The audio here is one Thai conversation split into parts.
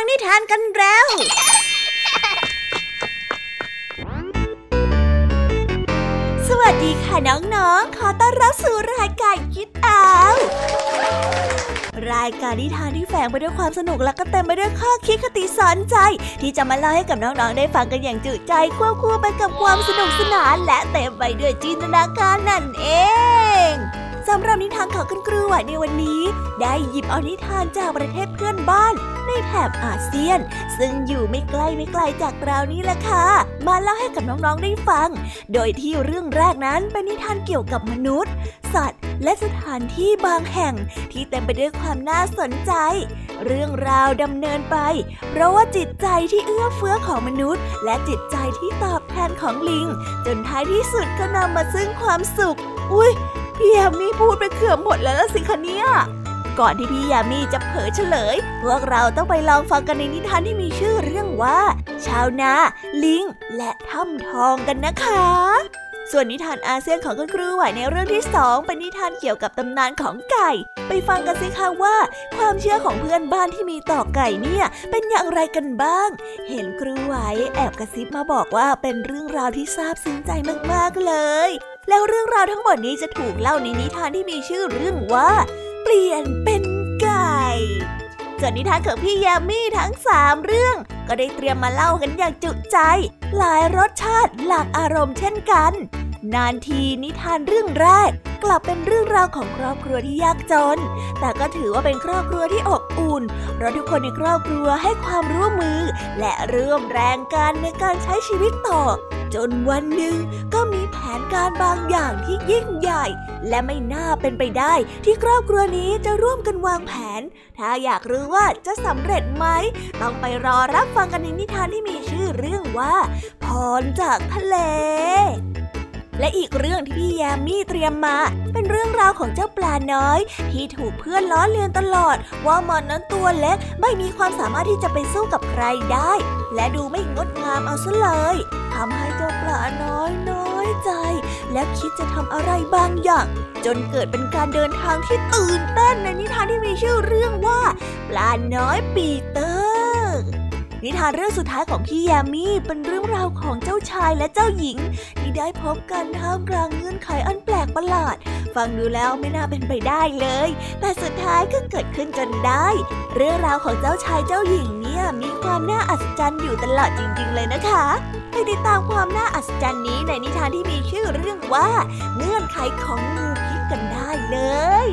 ฟังนิทานกันแล้ว สวัสดีค่ะน้องๆ ขอต้อนรับสู่รายการคิดเอารายการนิทานที่แฝงไปด้วยความสนุกและก็เต็มไปด้วยข้อคิดคติสอนใจ ที่จะมาเล่าให้กับน้องๆ ได้ฟังกันอย่างจุใจควบคู่ไปกับความสนุกสนาน และเต็มไปด้วยจินตนาการนั่นเอง สำหรับนิทานของคุณครูไหวในวันนี้ ได้หยิบเอานิทานจากประเทศเพื่อนบ้านในแถบอาเซียน ซึ่งอยู่ไม่ใกล้ไม่ไกลจากเรานี่แหละค่ะ มาเล่าให้กับน้องๆได้ฟัง โดยที่เรื่องแรกนั้นเป็นนิทานเกี่ยวกับมนุษย์ สัตว์ และสถานที่บางแห่งที่เต็มไปด้วยความน่าสนใจ เรื่องราวดำเนินไป เพราะว่าจิตใจที่เอื้อเฟื้อของมนุษย์ และจิตใจที่ตอบแทนของลิง จนท้ายที่สุดก็นำมาซึ่งความสุข อุ้ย พี่ยามีพูดไปเกือบหมดแล้วละสิคะเนี่ย ก่อนที่พี่ยามีจะเผยเฉลย พวกเราต้องไปลองฟังกันในนิทานที่มีชื่อเรื่องว่า ชาวนา ลิง และถ้ำทองกันนะคะ ส่วนนิทานอาเซียนของคุณครูไหวในเรื่องที่สองเป็นนิทานเกี่ยวกับตำนานของไก่ ไปฟังกันสิคะว่า ความเชื่อของเพื่อนบ้านที่มีต่อไก่เนี่ย เป็นอย่างไรกันบ้าง เห็นครูไหวแอบกระซิบมาบอกว่าเป็นเรื่องราวที่ซาบซึ้งใจมากๆเลย แล้วเรื่องราวทั้งหมดนี้จะถูกเล่าในนิทานที่มีชื่อเรื่องว่า เปลี่ยนเป็นไก่ส่วนนิทานของพี่แยมมี่ทั้งสามเรื่อง ก็ได้เตรียมมาเล่ากันอย่างจุใจ หลายรสชาติหลากอารมณ์เช่นกัน นานทีนิทานเรื่องแรก กลับเป็นเรื่องราวของครอบครัวที่ยากจน แต่ก็ถือว่าเป็นครอบครัวที่อบอุ่น เพราะทุกคนในครอบครัวให้ความร่วมมือ และร่วมแรงกันในการใช้ชีวิตต่อ จนวันหนึ่งก็มีแผนการบางอย่างที่ยิ่งใหญ่ และไม่น่าเป็นไปได้ ที่ครอบครัวนี้จะร่วมกันวางแผน ถ้าอยากรู้ว่าจะสำเร็จไหมต้องไปรอรับฟังกันในนิทานที่มีชื่อเรื่องว่าพรจากทะเล และอีกเรื่องที่พี่แยมมี่เตรียมมา เป็นเรื่องราวของเจ้าปลาน้อย ที่ถูกเพื่อนล้อเลียนตลอด ว่ามันนั้นตัวเล็กไม่มีความสามารถที่จะไปสู้กับใครได้ และดูไม่งดงามเอาซะเลยทำให้เจ้าปลาน้อยน้อยใจ และคิดจะทำอะไรบางอย่าง จนเกิดเป็นการเดินทางที่ตื่นเต้นในนิทานที่มีชื่อเรื่องว่า ปลาน้อยปีเตอร์ นิทานเรื่องสุดท้ายของพี่ยามีเป็นเรื่องราวของเจ้าชายและเจ้าหญิง ที่ได้พบกันท่ามกลางเงื่อนไขอันแปลกประหลาด ฟังดูแล้วไม่น่าเป็นไปได้เลย แต่สุดท้ายก็เกิดขึ้นจนได้ เรื่องราวของเจ้าชายเจ้าหญิงเนี่ยมีความน่าอัศจรรย์อยู่ตลอดจริง ๆ เลยนะคะไปติดตามความน่าอัศจรรย์นี้ในนิทานที่มีชื่อเรื่องว่า เงื่อนไขของงูพิษกันได้เลย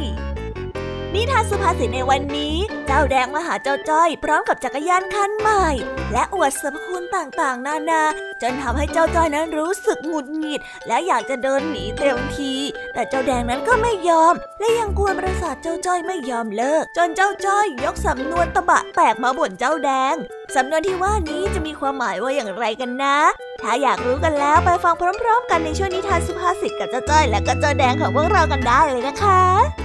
นิทานสุภาษิตในวันนี้ เจ้าแดงมาหาเจ้าจ้อย พร้อมกับจักรยานคันใหม่ และอวดสรรพคุณต่างๆ นานา จนทำให้เจ้าจ้อยนั้นรู้สึกหงุดหงิด และอยากจะเดินหนีเต็มที แต่เจ้าแดงนั้นก็ไม่ยอม และยังกวนประสาทเจ้าจ้อยไม่ยอมเลิก จนเจ้าจ้อยยกสำนวนตะบะแตกมาบ่นเจ้าแดงสำนวนที่ว่านี้จะมีความหมายว่าอย่างไรกันนะ ถ้าอยากรู้กันแล้วไปฟังพร้อม ๆ กันในช่วงนิทานสุภาษิตกับเจ้าจ้อยและก็เจ้าแดงของพวกเรากันได้เลยนะคะ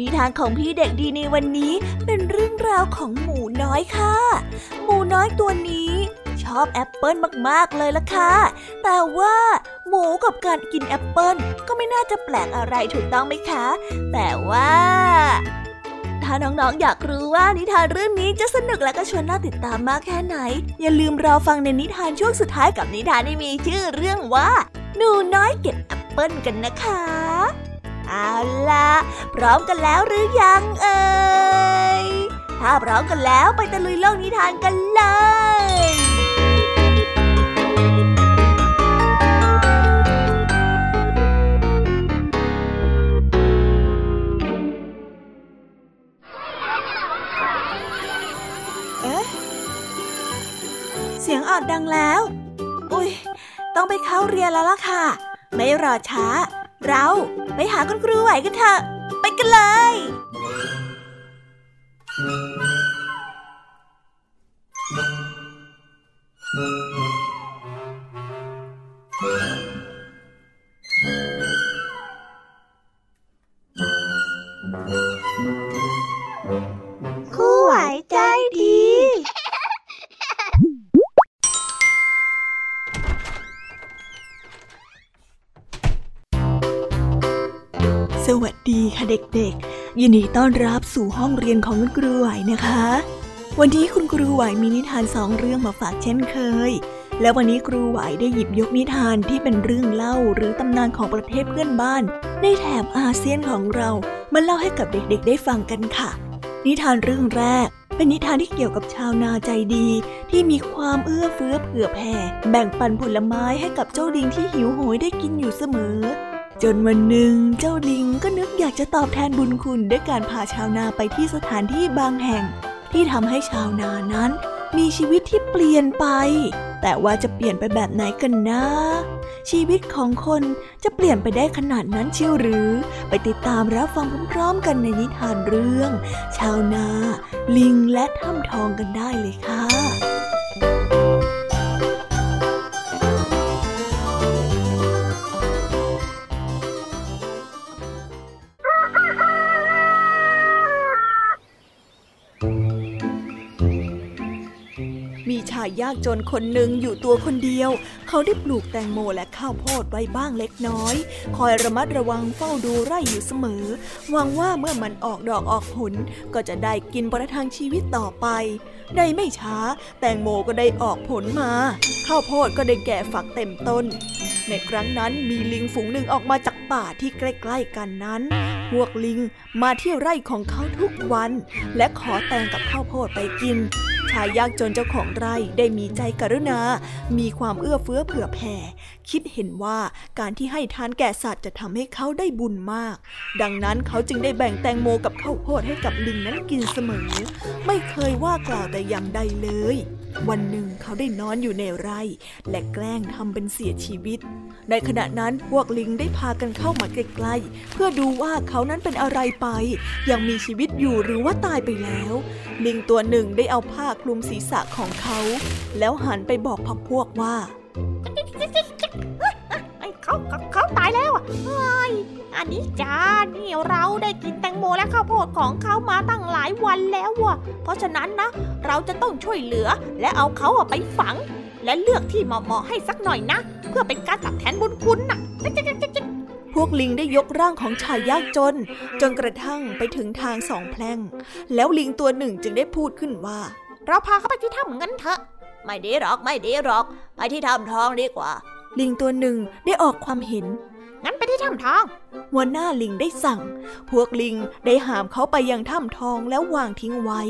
นิทานของพี่เด็กดีในวันนี้เป็นเรื่องราวของหมูน้อยค่ะ หมูน้อยตัวนี้ชอบแอปเปิลมากๆเลยล่ะค่ะ แต่ว่าหมูกับการกินแอปเปิลก็ไม่น่าจะแปลกอะไรถูกต้องไหมคะ แต่ว่า ถ้าน้องๆอยากรู้ว่านิทานเรื่องนี้จะสนุกและก็ชวนน่าติดตามมากแค่ไหน อย่าลืมรอฟังในนิทานช่วงสุดท้ายกับนิทานที่มีชื่อเรื่องว่า หมูน้อยเก็บแอปเปิลกันนะคะ เอาล่ะ พร้อมกันแล้วหรือยังเอ่ยย ถ้าพร้อมกันแล้วไปตะลุยโลกนิทานกันเลยเอ๊เสียงออดดังแล้ว อุ้ย ต้องไปเข้าเรียนแล้วล่ะค่ะ ไม่รอช้า เราไปหาคุณครูไหวกันเถอะ ไปกันเลย เด็กๆ ยินดีต้อนรับสู่ห้องเรียนของคุณครูไหวนะคะ วันนี้คุณครูไหวมีนิทานสองเรื่องมาฝากเช่นเคย แล้ววันนี้ครูไหวได้หยิบยกนิทานที่เป็นเรื่องเล่าหรือตำนานของประเทศเพื่อนบ้าน ในแถบอาเซียนของเรามาเล่าให้กับเด็กๆ ได้ฟังกันค่ะ นิทานเรื่องแรกเป็นนิทานที่เกี่ยวกับชาวนาใจดี ที่มีความเอื้อเฟื้อเผื่อแผ่ แบ่งปันผลไม้ให้กับเจ้าลิงที่หิวโหยได้กินอยู่เสมอ จนวันหนึ่งเจ้าลิงก็นึกอยากจะตอบแทนบุญคุณด้วยการพาชาวนาไปที่สถานที่บางแห่ง ที่ทำให้ชาวนานั้น มีชีวิตที่เปลี่ยนไป แต่ว่าจะเปลี่ยนไปแบบไหนกันนะ ชีวิตของคนจะเปลี่ยนไปได้ขนาดนั้นเชียวหรือ ไปติดตามรับฟังพร้อมๆกันในนิทานเรื่อง ชาวนา ลิงและถ้ำทองกันได้เลยค่ะายยากจนคนหนึ่งอยู่ตัวคนเดียว เขาได้ปลูกแตงโมและข้าวโพดไว้บ้างเล็กน้อย คอยระมัดระวังเฝ้าดูไร่อยู่เสมอ หวังว่าเมื่อมันออกดอกออกผลก็จะได้กินประทังชีวิตต่อไป ในไม่ช้า แตงโมก็ได้ออกผลมา ข้าวโพดก็ได้แก่ฝักเต็มต้น ในครั้งนั้นมีลิงฝูงหนึ่งออกมาจากป่าที่ใกล้ๆกันนั้น พวกลิงมาที่ไร่ของเขาทุกวัน และขอแตงกับข้าวโพดไปกิน ชายยากจนเจ้าของไร่ได้มีใจกรุณา มีความเอื้อเฟื้อเผื่อแผ่ คิดเห็นว่าการที่ให้ทานแก่สัตว์จะทำให้เขาได้บุญมาก ดังนั้นเขาจึงได้แบ่งแตงโมกับข้าวโพดให้กับลิงนั้นกินเสมอ ไม่เคยว่ากล่าวแต่อย่างใดเลย วันหนึ่งเขาได้นอนอยู่ในไร่ และแกล้งทำเป็นเสียชีวิต ในขณะนั้นพวกลิงได้พากันเข้ามาใกล้ๆเพื่อดูว่าเขานั้นเป็นอะไรไป ยังมีชีวิตอยู่หรือว่าตายไปแล้ว ลิงตัวหนึ่งได้เอาผ้าคลุมศีรษะของเขา แล้วหันไปบอกพักพวกว่า เขาเขาตายแล้วอะอันนี้จ้านี่เราได้กินแตงโมและข้าวโพดของเขามาตั้งหลายวันแล้วว่ะ เพราะฉะนั้นนะ เราจะต้องช่วยเหลือและเอาเขาไปฝัง และเลือกที่เหมาะๆให้สักหน่อยนะ เพื่อเป็นการตอบแทนบุญคุณนะพวกลิงได้ยกร่างของชายยากจน จนกระทั่งไปถึงทางสองแพร่ง แล้วลิงตัวหนึ่งจึงได้พูดขึ้นว่า เราพาเขาไปที่ถ้ำเงินเถอะ ไม่ดีหรอกไม่ดีหรอก ไปที่ถ้ำทองดีกว่า ลิงตัวหนึ่งได้ออกความเห็น งั้นไปที่ถ้ำทอง หัวหน้าลิงได้สั่ง พวกลิงได้หามเขาไปยังถ้ำทองแล้ววางทิ้งไว้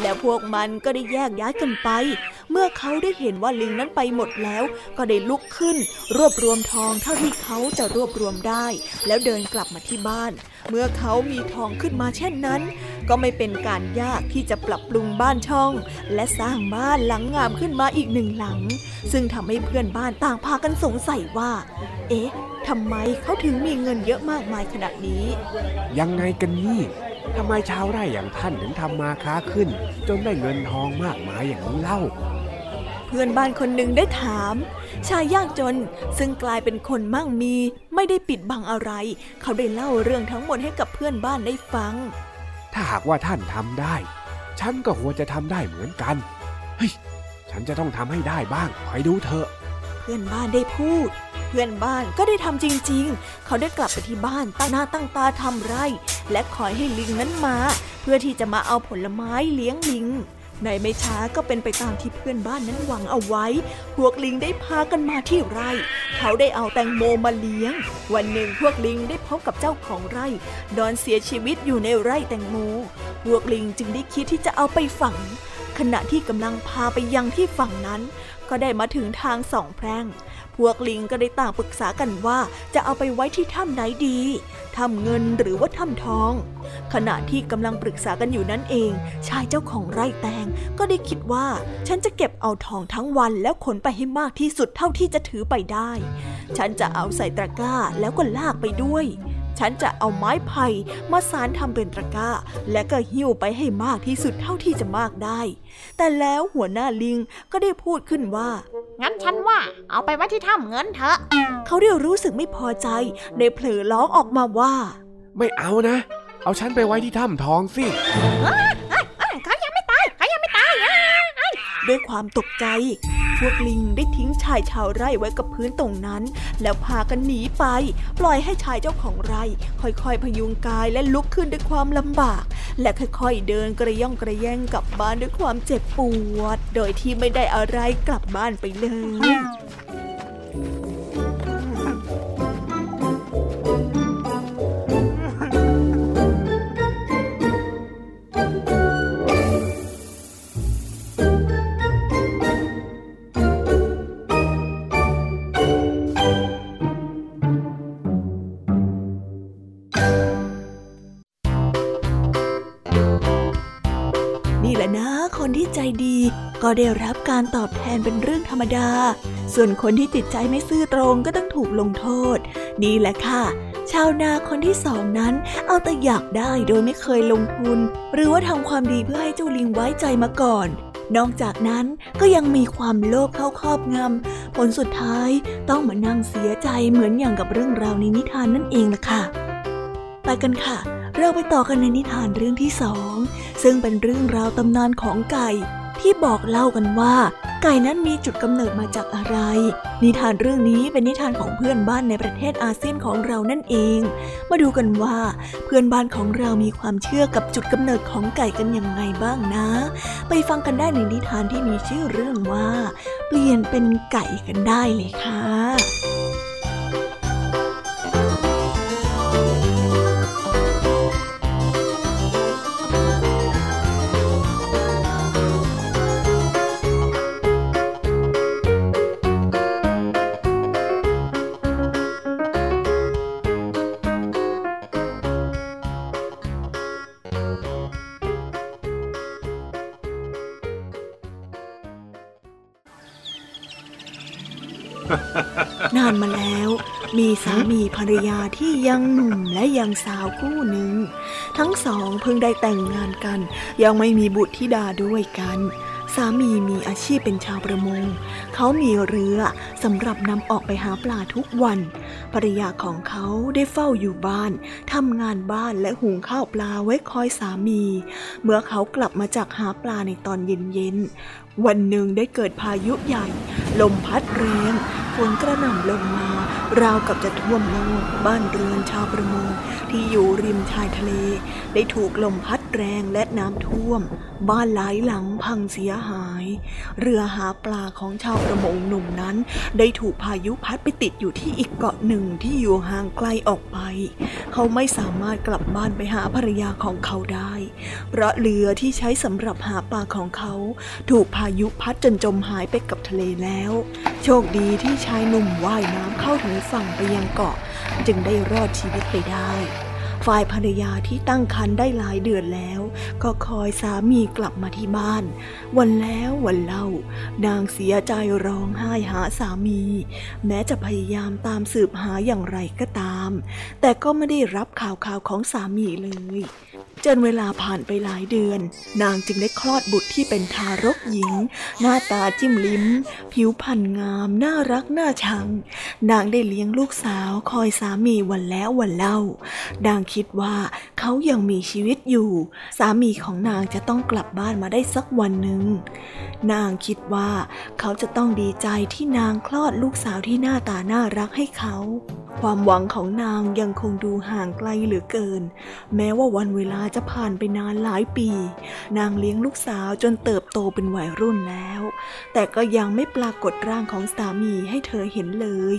แล้วพวกมันก็ได้แยกย้ายกันไป เมื่อเขาได้เห็นว่าลิงนั้นไปหมดแล้ว ก็ได้ลุกขึ้น รวบรวมทองเท่าที่เขาจะรวบรวมได้ แล้วเดินกลับมาที่บ้าน เมื่อเขามีทองขึ้นมาเช่นนั้น ก็ไม่เป็นการยากที่จะปรับปรุงบ้านช่อง และสร้างบ้านหลังงามขึ้นมาอีกหนึ่งหลัง ซึ่งทำให้เพื่อนบ้านต่างพากันสงสัยว่า เอ๊ะทำไมเขาถึงมีเงินเยอะมากมายขนาดนี้ ยังไงกันนี่ทำไมชาวไร่อย่างท่านถึงทำมาค้าขึ้น จนได้เงินทองมากมายอย่างนี้เล่า เพื่อนบ้านคนหนึ่งได้ถาม ชายยากจนซึ่งกลายเป็นคนมั่งมี ไม่ได้ปิดบังอะไร เขาได้เล่าเรื่องทั้งหมดให้กับเพื่อนบ้านได้ฟัง ถ้าหากว่าท่านทำได้ ฉันก็ควรจะทำได้เหมือนกันเฮ้ยฉันจะต้องทำให้ได้บ้างคอยดูเถอะ เพื่อนบ้านได้พูด เพื่อนบ้านก็ได้ทำจริง ๆ เขาได้กลับไปที่บ้านตั้งหน้าตั้งตาทำไร่ และคอยให้ลิงนั้นมา เพื่อที่จะมาเอาผลไม้เลี้ยงลิงในไม่ช้าก็เป็นไปตามที่เพื่อนบ้านนั้นหวังเอาไว้ พวกลิงได้พากันมาที่ไร่ เขาได้เอาแตงโมมาเลี้ยง วันหนึ่งพวกลิงได้พบกับเจ้าของไร่นอนเสียชีวิตอยู่ในไร่แตงโม พวกลิงจึงได้คิดที่จะเอาไปฝัง ขณะที่กำลังพาไปยังที่ฝั่งนั้น ก็ได้มาถึงทางสองแพร่ง วกลิงก็ได้ต่างปรึกษากันว่าจะเอาไปไว้ที่ถ้ำไหนดีถ้ำเงินหรือว่าถ้ำทอง ขณะที่กำลังปรึกษากันอยู่นั้นเอง ชายเจ้าของไร่แตงก็ได้คิดว่า ฉันจะเก็บเอาทองทั้งวันแล้วขนไปให้มากที่สุดเท่าที่จะถือไปได้ ฉันจะเอาใส่ตะกร้าแล้วก็ลากไปด้วย ฉันจะเอาไม้ไผ่มาสารทำเป็นตะกร้า และก็หิ้วไปให้มากที่สุดเท่าที่จะมากได้ แต่แล้วหัวหน้าลิงก็ได้พูดขึ้นว่า งั้นฉันว่าเอาไปไว้ที่ถ้ำเงินเถอะ เขาเรียรู้สึกไม่พอใจได้เผลอร้องออกมาว่า ไม่เอานะ เอาฉันไปไว้ที่ถ้ำทองสิเขายังไม่ตายเขายังไม่ตายด้วยความตกใจ พวกลิงได้ทิ้งชายชาวไร่ไว้กับพื้นตรงนั้น แล้วพากันหนีไป ปล่อยให้ชายเจ้าของไร่ ค่อยๆ พยุงกายและลุกขึ้นด้วยความลำบาก และค่อยๆ เดินกระย่องกระแย่งกลับบ้านด้วยความเจ็บปวด โดยที่ไม่ได้อะไรกลับบ้านไปเลย ก็ได้รับการตอบแทนเป็นเรื่องธรรมดา ส่วนคนที่จิตใจไม่ซื่อตรงก็ต้องถูกลงโทษ นี่แหละค่ะชาวนาคนที่สองนั้นเอาแต่อยากได้โดยไม่เคยลงทุน หรือว่าทำความดีเพื่อให้เจ้าลิงไว้ใจมาก่อน นอกจากนั้นก็ยังมีความโลภเข้าครอบงำผลสุดท้ายต้องมานั่งเสียใจเหมือนอย่างกับเรื่องราวในนิทานนั่นเองล่ะค่ะ ไปกันค่ะ เราไปต่อกันในนิทานเรื่องที่สองซึ่งเป็นเรื่องราวตำนานของไก่ ที่บอกเล่ากันว่า ไก่นั้นมีจุดกำเนิดมาจากอะไร นิทานเรื่องนี้เป็นนิทานของเพื่อนบ้านในประเทศอาเซียนของเรานั่นเอง มาดูกันว่า เพื่อนบ้านของเรามีความเชื่อกับจุดกำเนิดของไก่กันอยังไงบ้างนะ ไปฟังกันได้ในนิทานที่มีชื่อเรื่องว่า เปลี่ยนเป็นไก่กันได้เลยค่ะ สามีภรรยาที่ยังหนุ่มและยังสาวคู่หนึ่ง ทั้งสองเพิ่งได้แต่งงานกัน ยังไม่มีบุตรธิดาด้วยกัน สามีมีอาชีพเป็นชาวประมง เขามีเรือสำหรับนำออกไปหาปลาทุกวัน ภรรยาของเขาได้เฝ้าอยู่บ้านทำงานบ้านและหุงข้าวปลาไว้คอยสามี เมื่อเขากลับมาจากหาปลาในตอนเย็นๆวันหนึ่งได้เกิดพายุใหญ่ ลมพัดแรงฝนกระหน่ำลงมา ราวกับจะท่วมโลกบ้านเรือนชาวประมง ที่อยู่ริมชายทะเล ได้ถูกลมพัดแรงและน้ำท่วม บ้านหลายหลังพังเสียหาย เรือหาปลาของชาวประมงหนุ่มนั้น ได้ถูกพายุพัดไปติดอยู่ที่อีกเกาะหนึ่งที่อยู่ห่างไกลออกไป เขาไม่สามารถกลับบ้านไปหาภรรยาของเขาได้ เพราะเรือที่ใช้สำหรับหาปลาของเขา ถูกพายุพัดจนจมหายไปกับทะเลแล้ว โชคดีที่ชายหนุ่มว่ายน้ำเข้าถึงฝั่งไปยังเกาะ จึงได้รอดชีวิตไปได้ ฝ่ายภรรยาที่ตั้งครรภ์ได้หลายเดือนแล้ว ก็คอยสามีกลับมาที่บ้าน วันแล้ววันเล่า นางเสียใจร้องไห้หาสามี แม้จะพยายามตามสืบหาอย่างไรก็ตาม แต่ก็ไม่ได้รับข่าวข่าวของสามีเลย จนเวลาผ่านไปหลายเดือน นางจึงได้คลอดบุตรที่เป็นทารกหญิง หน้าตาจิ้มลิ้ม ผิวพรรณงาม น่ารักน่าชัง นางได้เลี้ยงลูกสาวคอยสามีวันแล้ววันเล่า นางคิดว่าเขายังมีชีวิตอยู่ สามีของนางจะต้องกลับบ้านมาได้สักวันหนึ่ง นางคิดว่าเขาจะต้องดีใจที่นางคลอดลูกสาวที่หน้าตาน่ารักให้เขา ความหวังของนางยังคงดูห่างไกลเหลือเกิน แม้ว่าวันเวลาลาจะผ่านไปนานหลายปี นางเลี้ยงลูกสาวจนเติบโตเป็นวัยรุ่นแล้ว แต่ก็ยังไม่ปรากฏร่างของสามีให้เธอเห็นเลย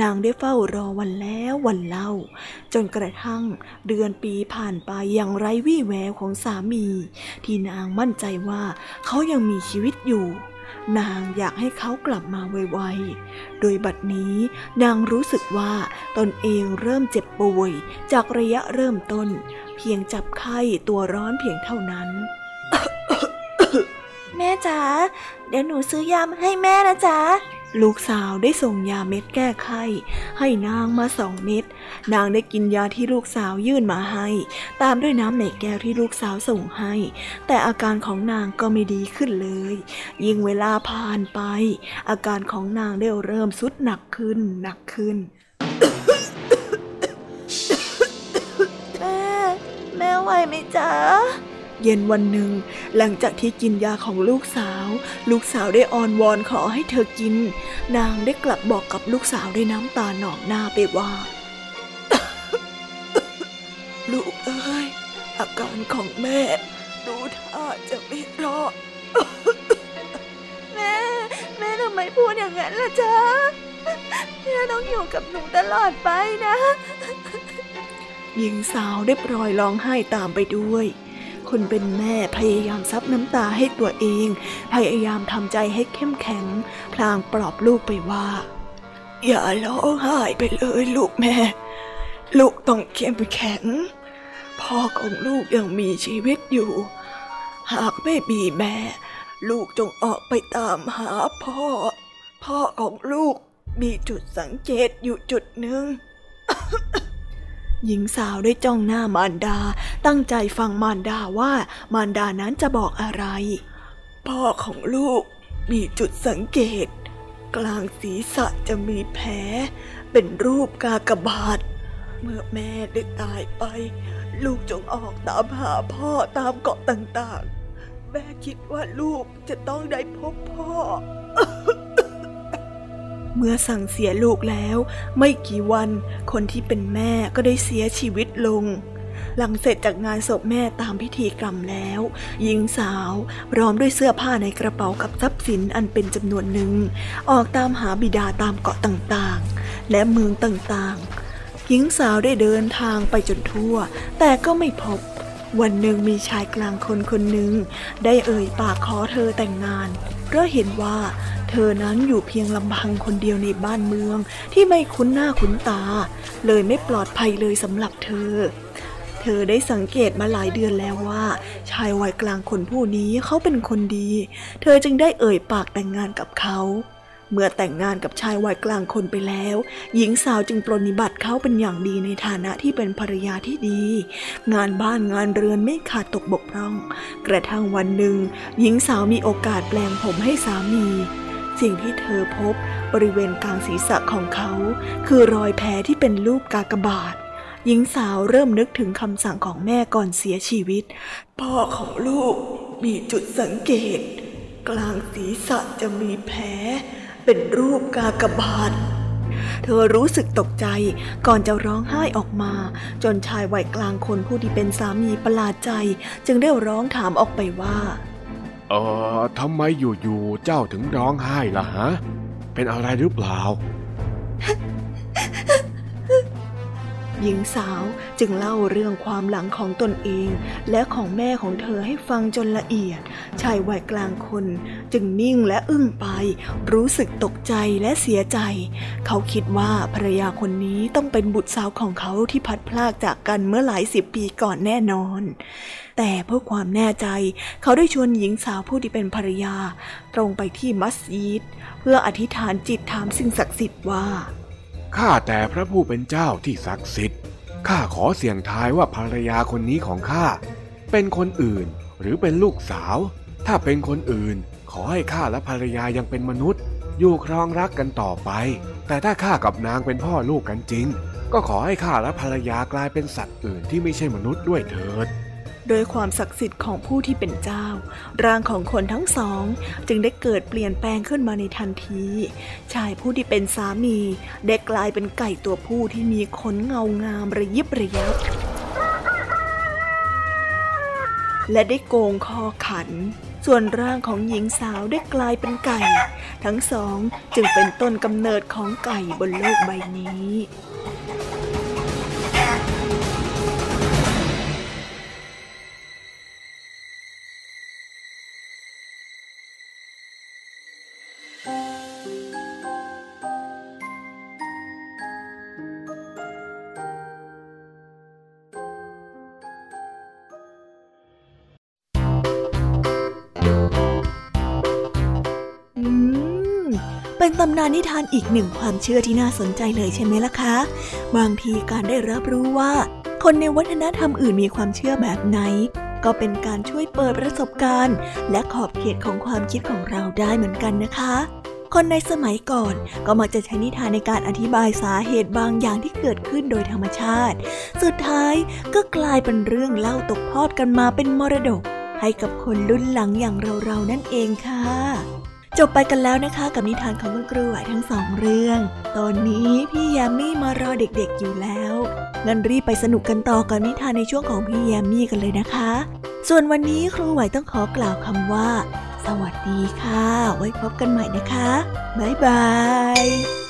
นางได้เฝ้ารอวันแล้ววันเล่า จนกระทั่งเดือนปีผ่านไปอย่างไร้วี่แววของสามี ที่นางมั่นใจว่าเขายังมีชีวิตอยู่นางอยากให้เขากลับมาไวๆ โดยบัดนี้นางรู้สึกว่าตนเองเริ่มเจ็บป่วย จากระยะเริ่มต้น เพียงจับไข้ตัวร้อนเพียงเท่านั้น แม่จ๋าเดี๋ยวหนูซื้อยามาให้แม่นะจ๊ะลูกสาวได้ส่งยาเม็ดแก้ไข้ ให้นางมาสองเม็ด นางได้กินยาที่ลูกสาวยื่นมาให้ ตามด้วยน้ำในแก้วที่ลูกสาวส่งให้ แต่อาการของนางก็ไม่ดีขึ้นเลย ยิ่งเวลาผ่านไป อาการของนางได้เริ่มสุดหนักขึ้นหนักขึ้น ไหวไหมจ๊ะเย็นวันหนึ่ง หลังจากที่กินยาของลูกสาว ลูกสาวได้อ้อนวอนขอให้เธอกิน นางได้กลับบอกกับลูกสาวด้วยน้ำตาหนองหน้าไปว่า ลูกเอ้ยอาการของแม่ ดูท่าจะไม่รอดแม่ แม่ทำไมพูดอย่างนั้นล่ะจ๊ะแม่ต้องอยู่กับหนูตลอดไปนะ หญิงสาวได้ปล่อยร้องไห้ตามไปด้วย คนเป็นแม่พยายามซับน้ำตาให้ตัวเอง พยายามทำใจให้เข้มแข็ง พลางปลอบลูกไปว่า อย่าร้องไห้ไปเลยลูกแม่ ลูกต้องเข้มแข็ง พ่อของลูกยังมีชีวิตอยู่ หากไม่มีแม่ ลูกจงออกไปตามหาพ่อ พ่อของลูกมีจุดสังเกตอยู่จุดหนึ่ง หญิงสาวได้จ้องหน้ามารดา ตั้งใจฟังมารดาว่ามารดานั้นจะบอกอะไร พ่อของลูกมีจุดสังเกต กลางศีรษะจะมีแผล เป็นรูปกากบาท เมื่อแม่ได้ตายไป ลูกจงออกตามหาพ่อตามเกาะต่างๆ แม่คิดว่าลูกจะต้องได้พบพ่อ เมื่อสั่งเสียลูกแล้ว ไม่กี่วันคนที่เป็นแม่ก็ได้เสียชีวิตลง หลังเสร็จจากงานศพแม่ตามพิธีกรรมแล้ว หญิงสาวพร้อมด้วยเสื้อผ้าในกระเป๋ากับทรัพย์สินอันเป็นจำนวนหนึ่ง ออกตามหาบิดาตามเกาะต่างๆ และเมืองต่างๆ หญิงสาวได้เดินทางไปจนทั่ว แต่ก็ไม่พบ วันหนึ่งมีชายกลางคนคนหนึ่งได้เอ่ยปากขอเธอแต่งงาน เพราะเห็นว่าเธอนั้นอยู่เพียงลำพังคนเดียวในบ้านเมืองที่ไม่คุ้นหน้าคุ้นตา เลยไม่ปลอดภัยเลยสำหรับเธอ เธอได้สังเกตมาหลายเดือนแล้วว่า ชายวัยกลางคนผู้นี้เขาเป็นคนดี เธอจึงได้เอ่ยปากแต่งงานกับเขา เมื่อแต่งงานกับชายวัยกลางคนไปแล้ว หญิงสาวจึงปรนนิบัติเขาเป็นอย่างดีในฐานะที่เป็นภรรยาที่ดี งานบ้านงานเรือนไม่ขาดตกบกพร่อง กระทั่งวันหนึ่ง หญิงสาวมีโอกาสแปลงผมให้สามี สิ่งที่เธอพบบริเวณกลางศีรษะของเขา คือรอยแผลที่เป็นรูปกากบาทหญิงสาวเริ่มนึกถึงคำสั่งของแม่ก่อนเสียชีวิต พ่อของลูกมีจุดสังเกต กลางศีรษะจะมีแผล เป็นรูปกากบาท เธอรู้สึกตกใจก่อนจะร้องไห้ออกมา จนชายวัยกลางคนผู้ที่เป็นสามีประหลาดใจ จึงได้ร้องถามออกไปว่า เออทำไมอยู่ๆเจ้าถึงร้องไห้ล่ะฮะ เป็นอะไรหรือเปล่า หญิงสาวจึงเล่าเรื่องความหลังของตนเอง และของแม่ของเธอให้ฟังจนละเอียด ชายวัยกลางคน จึงนิ่งและอึ้งไป รู้สึกตกใจและเสียใจ เขาคิดว่าภรรยาคนนี้ต้องเป็นบุตรสาวของเขาที่พัดพลากจากกันเมื่อหลายสิบปีก่อนแน่นอน แต่เพื่อความแน่ใจ เขาได้ชวนหญิงสาวผู้ที่เป็นภรรยา ตรงไปที่มัสยิดเพื่ออธิษฐานจิตถามสิ่งศักดิ์สิทธิ์ว่า ข้าแต่พระผู้เป็นเจ้าที่ศักดิ์สิทธิ์ ข้าขอเสี่ยงทายว่าภรรยาคนนี้ของข้าเป็นคนอื่นหรือเป็นลูกสาว ถ้าเป็นคนอื่น ขอให้ข้าและภรรยายังเป็นมนุษย์ อยู่ครองรักกันต่อไป แต่ถ้าข้ากับนางเป็นพ่อลูกกันจริง ก็ขอให้ข้าและภรรยากลายเป็นสัตว์อื่นที่ไม่ใช่มนุษย์ด้วยเถิด โดยความศักดิ์สิทธิ์ของผู้ที่เป็นเจ้า ร่างของคนทั้งสอง จึงได้เกิดเปลี่ยนแปลงขึ้นมาในทันที ชายผู้ที่เป็นสามีได้กลายเป็นไก่ตัวผู้ที่มีขนเงางามระยิบระยับ และได้โกงคอขัน ส่วนร่างของหญิงสาวได้กลายเป็นไก่ ทั้งสองจึงเป็นต้นกำเนิดของไก่บนโลกใบนี้ำนานนิทานอีกหนึ่งความเชื่อที่น่าสนใจเลยใช่ไหมล่ะคะ บางทีการได้รับรู้ว่า คนในวัฒนธรรมอื่นมีความเชื่อแบบไหน ก็เป็นการช่วยเปิดประสบการณ์ และขอบเขตของความคิดของเราได้เหมือนกันนะคะ คนในสมัยก่อนก็มักจะใช้นิทานในการอธิบายสาเหตุบางอย่างที่เกิดขึ้นโดยธรรมชาติ สุดท้ายก็กลายเป็นเรื่องเล่าตกทอดกันมาเป็นมรดก ให้กับคนรุ่นหลังอย่างเราๆนั่นเองค่ะ จบไปกันแล้วนะคะกับนิทานของคุณครูไหวทั้งสองเรื่อง ตอนนี้พี่ยามี่มารอเด็กๆอยู่แล้ว งั้นรีบไปสนุกกันต่อกับนิทานในช่วงของพี่ยามี่กันเลยนะคะ ส่วนวันนี้ครูไหวต้องขอกล่าวคำว่า สวัสดีค่ะ ไว้พบกันใหม่นะคะ บ๊ายบาย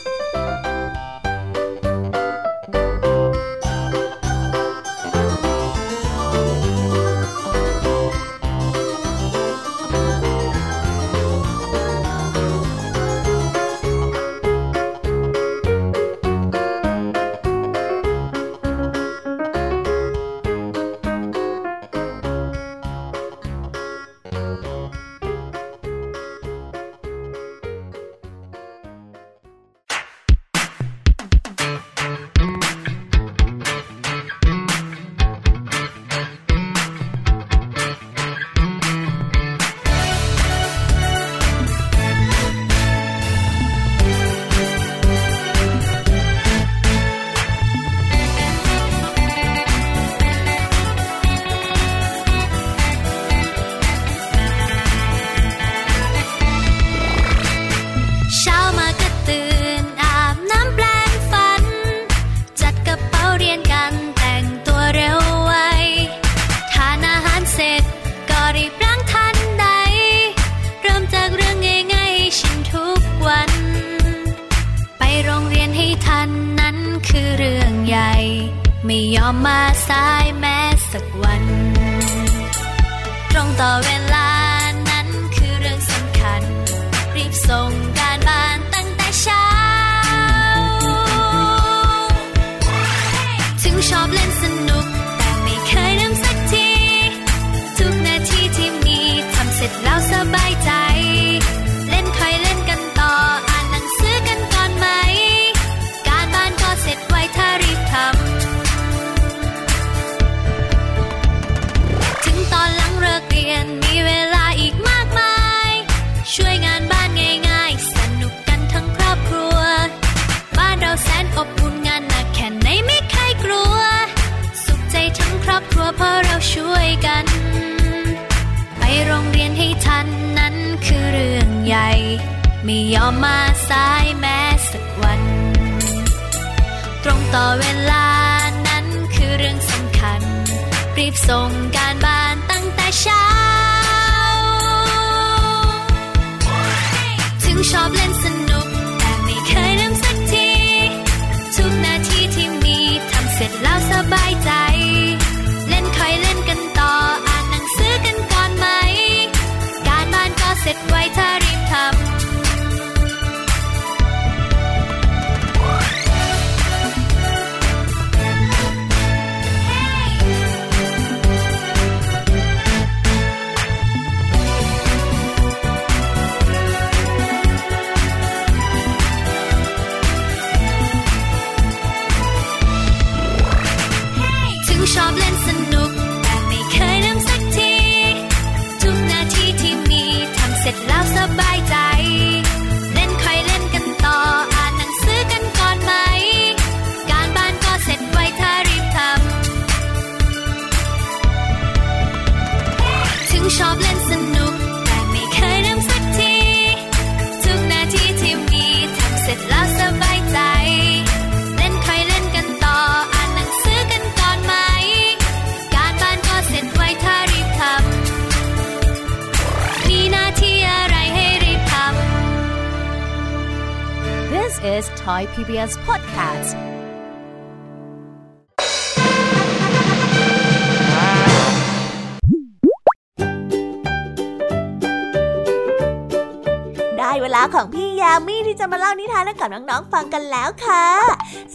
ได้เวลาของพี่ยามีที่จะมาเล่านิทานให้กับน้องๆฟังกันแล้วค่ะ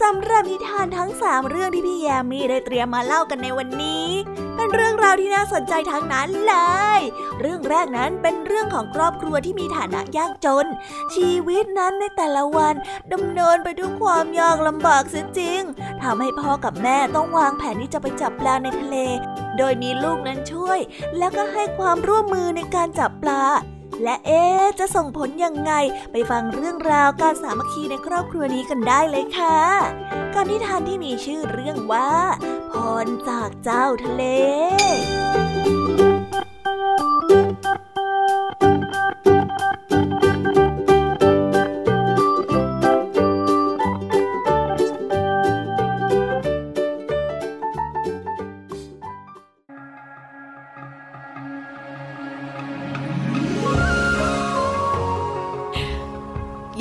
สำหรับนิทานทั้งสามเรื่องที่พี่ยามีได้เตรียมมาเล่ากันในวันนี้ เป็นเรื่องราวที่น่าสนใจทั้งนั้นเลย เรื่องแรกนั้นเป็นเรื่องของครอบครัวที่มีฐานะยากจน ชีวิตนั้นในแต่ละวันดำเนินไปด้วยความยากลำบากเสียจริงทำให้พ่อกับแม่ต้องวางแผนที่จะไปจับปลาในทะเล โดยมีลูกนั้นช่วย แล้วก็ให้ความร่วมมือในการจับปลา และเอ๊จะส่งผลยังไงไปฟังเรื่องราวการสามัคคีในครอบครัวนี้กันได้เลยค่ะกับนิทานที่มีชื่อเรื่องว่าพรจากเจ้าทะเล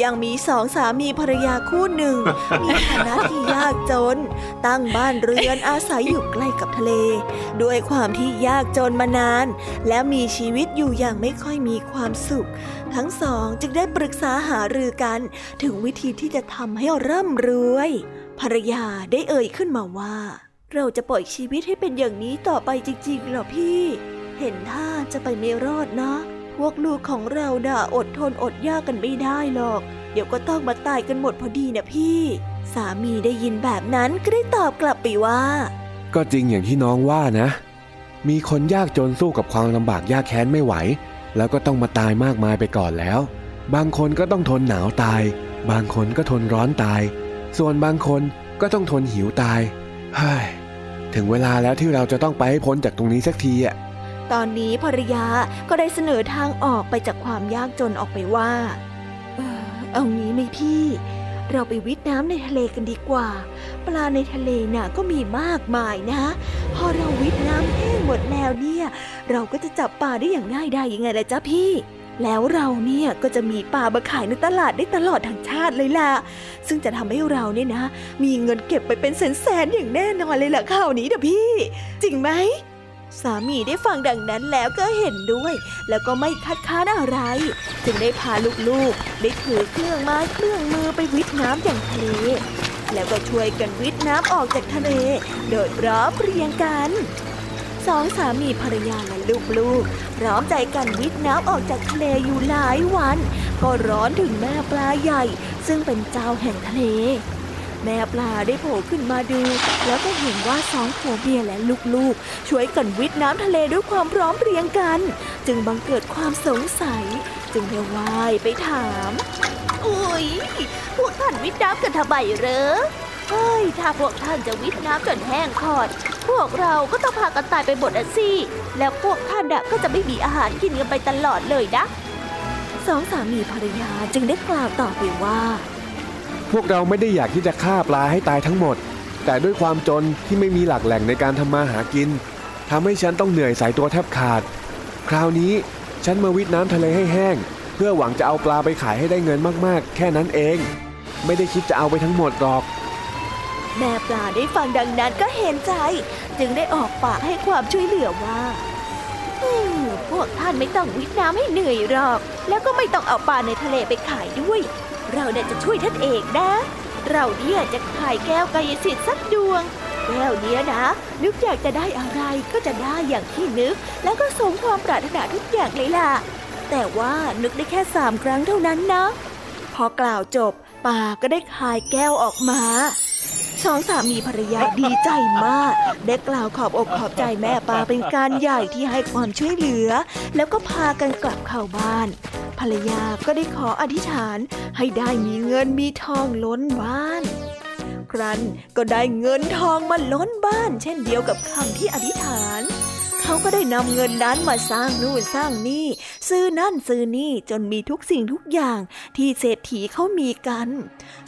ยังมีสองสามีภรรยาคู่หนึ่ง มีฐานะที่ยากจน ตั้งบ้านเรือนอาศัยอยู่ใกล้กับทะเล ด้วยความที่ยากจนมานาน และมีชีวิตอยู่อย่างไม่ค่อยมีความสุข ทั้งสองจึงได้ปรึกษาหารือกัน ถึงวิธีที่จะทำให้ร่ำรวย ภรรยาได้เอ่ยขึ้นมาว่า เราจะปล่อยชีวิตให้เป็นอย่างนี้ต่อไปจริงๆหรอพี่ เห็นท่าจะไปไม่รอดนะ พวกลูกของเราด่าอดทนอดยากกันไม่ได้หรอก เดี๋ยวก็ต้องมาตายกันหมดพอดีนะพี่ สามีได้ยินแบบนั้นก็ได้ตอบกลับไปว่า ก็จริงอย่างที่น้องว่านะ มีคนยากจนสู้กับความลำบากยากแค้นไม่ไหว แล้วก็ต้องมาตายมากมายไปก่อนแล้ว บางคนก็ต้องทนหนาวตาย บางคนก็ทนร้อนตาย ส่วนบางคนก็ต้องทนหิวตายเฮ้ยถึงเวลาแล้วที่เราจะต้องไปให้พ้นจากตรงนี้สักทีอะ ตอนนี้ภรรยาก็ได้เสนอทางออกไปจากความยากจนออกไปว่าเออเอางี้ไหมพี่ เราไปวิทน้ำในทะเลกันดีกว่า ปลาในทะเลน่ะก็มีมากมายนะ พอเราวิทน้ำแห้งหมดแล้วเนี่ย เราก็จะจับปลาได้อย่างง่ายได้ยังไงล่ะจ๊ะพี่ แล้วเราเนี่ยก็จะมีปลามาขายในตลาดได้ตลอดทั้งชาติเลยล่ะ ซึ่งจะทำให้เราเนี่ยนะ มีเงินเก็บไปเป็นแสนๆอย่างแน่นอนเลยล่ะข่าวนี้เด้อพี่ จริงไหม สามีได้ฟังดังนั้นแล้วก็เห็นด้วย แล้วก็ไม่คัดค้านอะไร จึงได้พาลูกๆ ได้ถือเครื่องไม้เครื่องมือไปวิทน้ำอย่างทะเลแล้วก็ช่วยกันวิทน้ำออกจากทะเล โดยร้อมเรียงกันสองสามีภรรยาและลูกๆ พร้อมใจกันวิทน้ำออกจากทะเลอยู่หลายวัน ก็ร้อนถึงแม่ปลาใหญ่ ซึ่งเป็นเจ้าแห่งทะเล แม่ปลาได้โผล่ขึ้นมาดู แล้วก็เห็นว่าสองผัวเมียและลูกๆ ช่วยกันวิทน้ำทะเลด้วยความพร้อมเพรียงกัน จึงบังเกิดความสงสัย จึงได้ว่ายไปถามอุ้ยพวกท่านวิทน้ำกันทำไมเหรอเฮ้ยถ้าพวกท่านจะวิทน้ำจนแห้งขอด พวกเราก็ต้องพากันตายไปหมดอะสิแล้วพวกท่านก็จะไม่มีอาหารกินกันไปตลอดเลยนะสองสามีภรรยาจึงได้กล่าวต่อไปว่า พวกเราไม่ได้อยากที่จะฆ่าปลาให้ตายทั้งหมด แต่ด้วยความจนที่ไม่มีหลักแหล่งในการทำมาหากินทำให้ฉันต้องเหนื่อยสายตัวแทบขาด คราวนี้ฉันมาวิทน้ำทะเลให้แห้ง เพื่อหวังจะเอาปลาไปขายให้ได้เงินมากๆ แค่นั้นเอง ไม่ได้คิดจะเอาไปทั้งหมดหรอกแม่ปลาได้ฟังดังนั้นก็เห็นใจ จึงได้ออกปากให้ความช่วยเหลือว่าพวกท่านไม่ต้องวิทน้ำให้เหนื่อยหรอก แล้วก็ไม่ต้องเอาปลาในทะเลไปขายด้วย เราเนี่ยจะช่วยท่านเอกนะ เราเนี่ยจะขายแก้วกายสิทธิ์สักดวง แก้วเนี้ยนะ นึกอยากจะได้อะไรก็จะได้อย่างที่นึก แล้วก็สมความปรารถนาทุกอย่างเลยล่ะ แต่ว่านึกได้แค่สามครั้งเท่านั้นนะ พอกล่าวจบป่าก็ได้คายแก้วออกมา สองสามีภรรยาดีใจมาก ได้กล่าวขอบอกขอบใจแม่ปลาเป็นการใหญ่ที่ให้ความช่วยเหลือ แล้วก็พากันกลับเข้าบ้าน ภรรยาก็ได้ขออธิษฐานให้ได้มีเงินมีทองล้นบ้าน ครั้นก็ได้เงินทองมาล้นบ้าน เช่นเดียวกับคำที่อธิษฐาน เขาก็ได้นำเงินนั้นมาสร้างนู่นสร้างนี่ ซื้อนั่นซื้อนี่จนมีทุกสิ่งทุกอย่างที่เศรษฐีเขามีกัน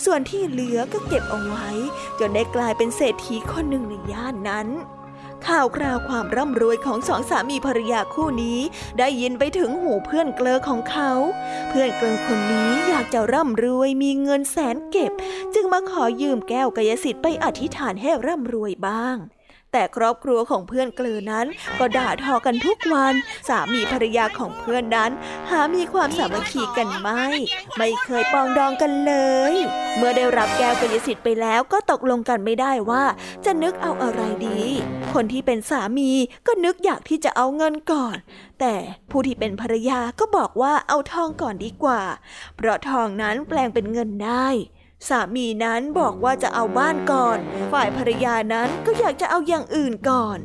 ส่วนที่เหลือก็เก็บเอาไว้ จนได้กลายเป็นเศรษฐีคนหนึ่งในย่านนั้นข่าวคราวความร่ำรวยของสองสามีภรรยาคู่นี้ ได้ยินไปถึงหูเพื่อนเกลอของเขา เพื่อนเกลอคนนี้อยากจะร่ำรวยมีเงินแสนเก็บ จึงมาขอยืมแก้วกายสิทธิ์ไปอธิษฐานให้ร่ำรวยบ้าง แต่ครอบครัวของเพื่อนเกลือนั้น ก็ด่าทอกันทุกวัน สามีภรรยาของเพื่อนนั้น หามีความสามัคคีกันไม่ ไม่เคยปองดองกันเลย เมื่อได้รับแก้วกยสิทธิ์ไปแล้วก็ตกลงกันไม่ได้ว่า จะนึกเอาอะไรดี คนที่เป็นสามีก็นึกอยากที่จะเอาเงินก่อน แต่ผู้ที่เป็นภรรยาก็บอกว่าเอาทองก่อนดีกว่า เพราะทองนั้นแปลงเป็นเงินได้ สามีนั้นบอกว่าจะเอาบ้านก่อน ฝ่ายภรรยานั้นก็อยากจะเอาอย่างอื่นก่อน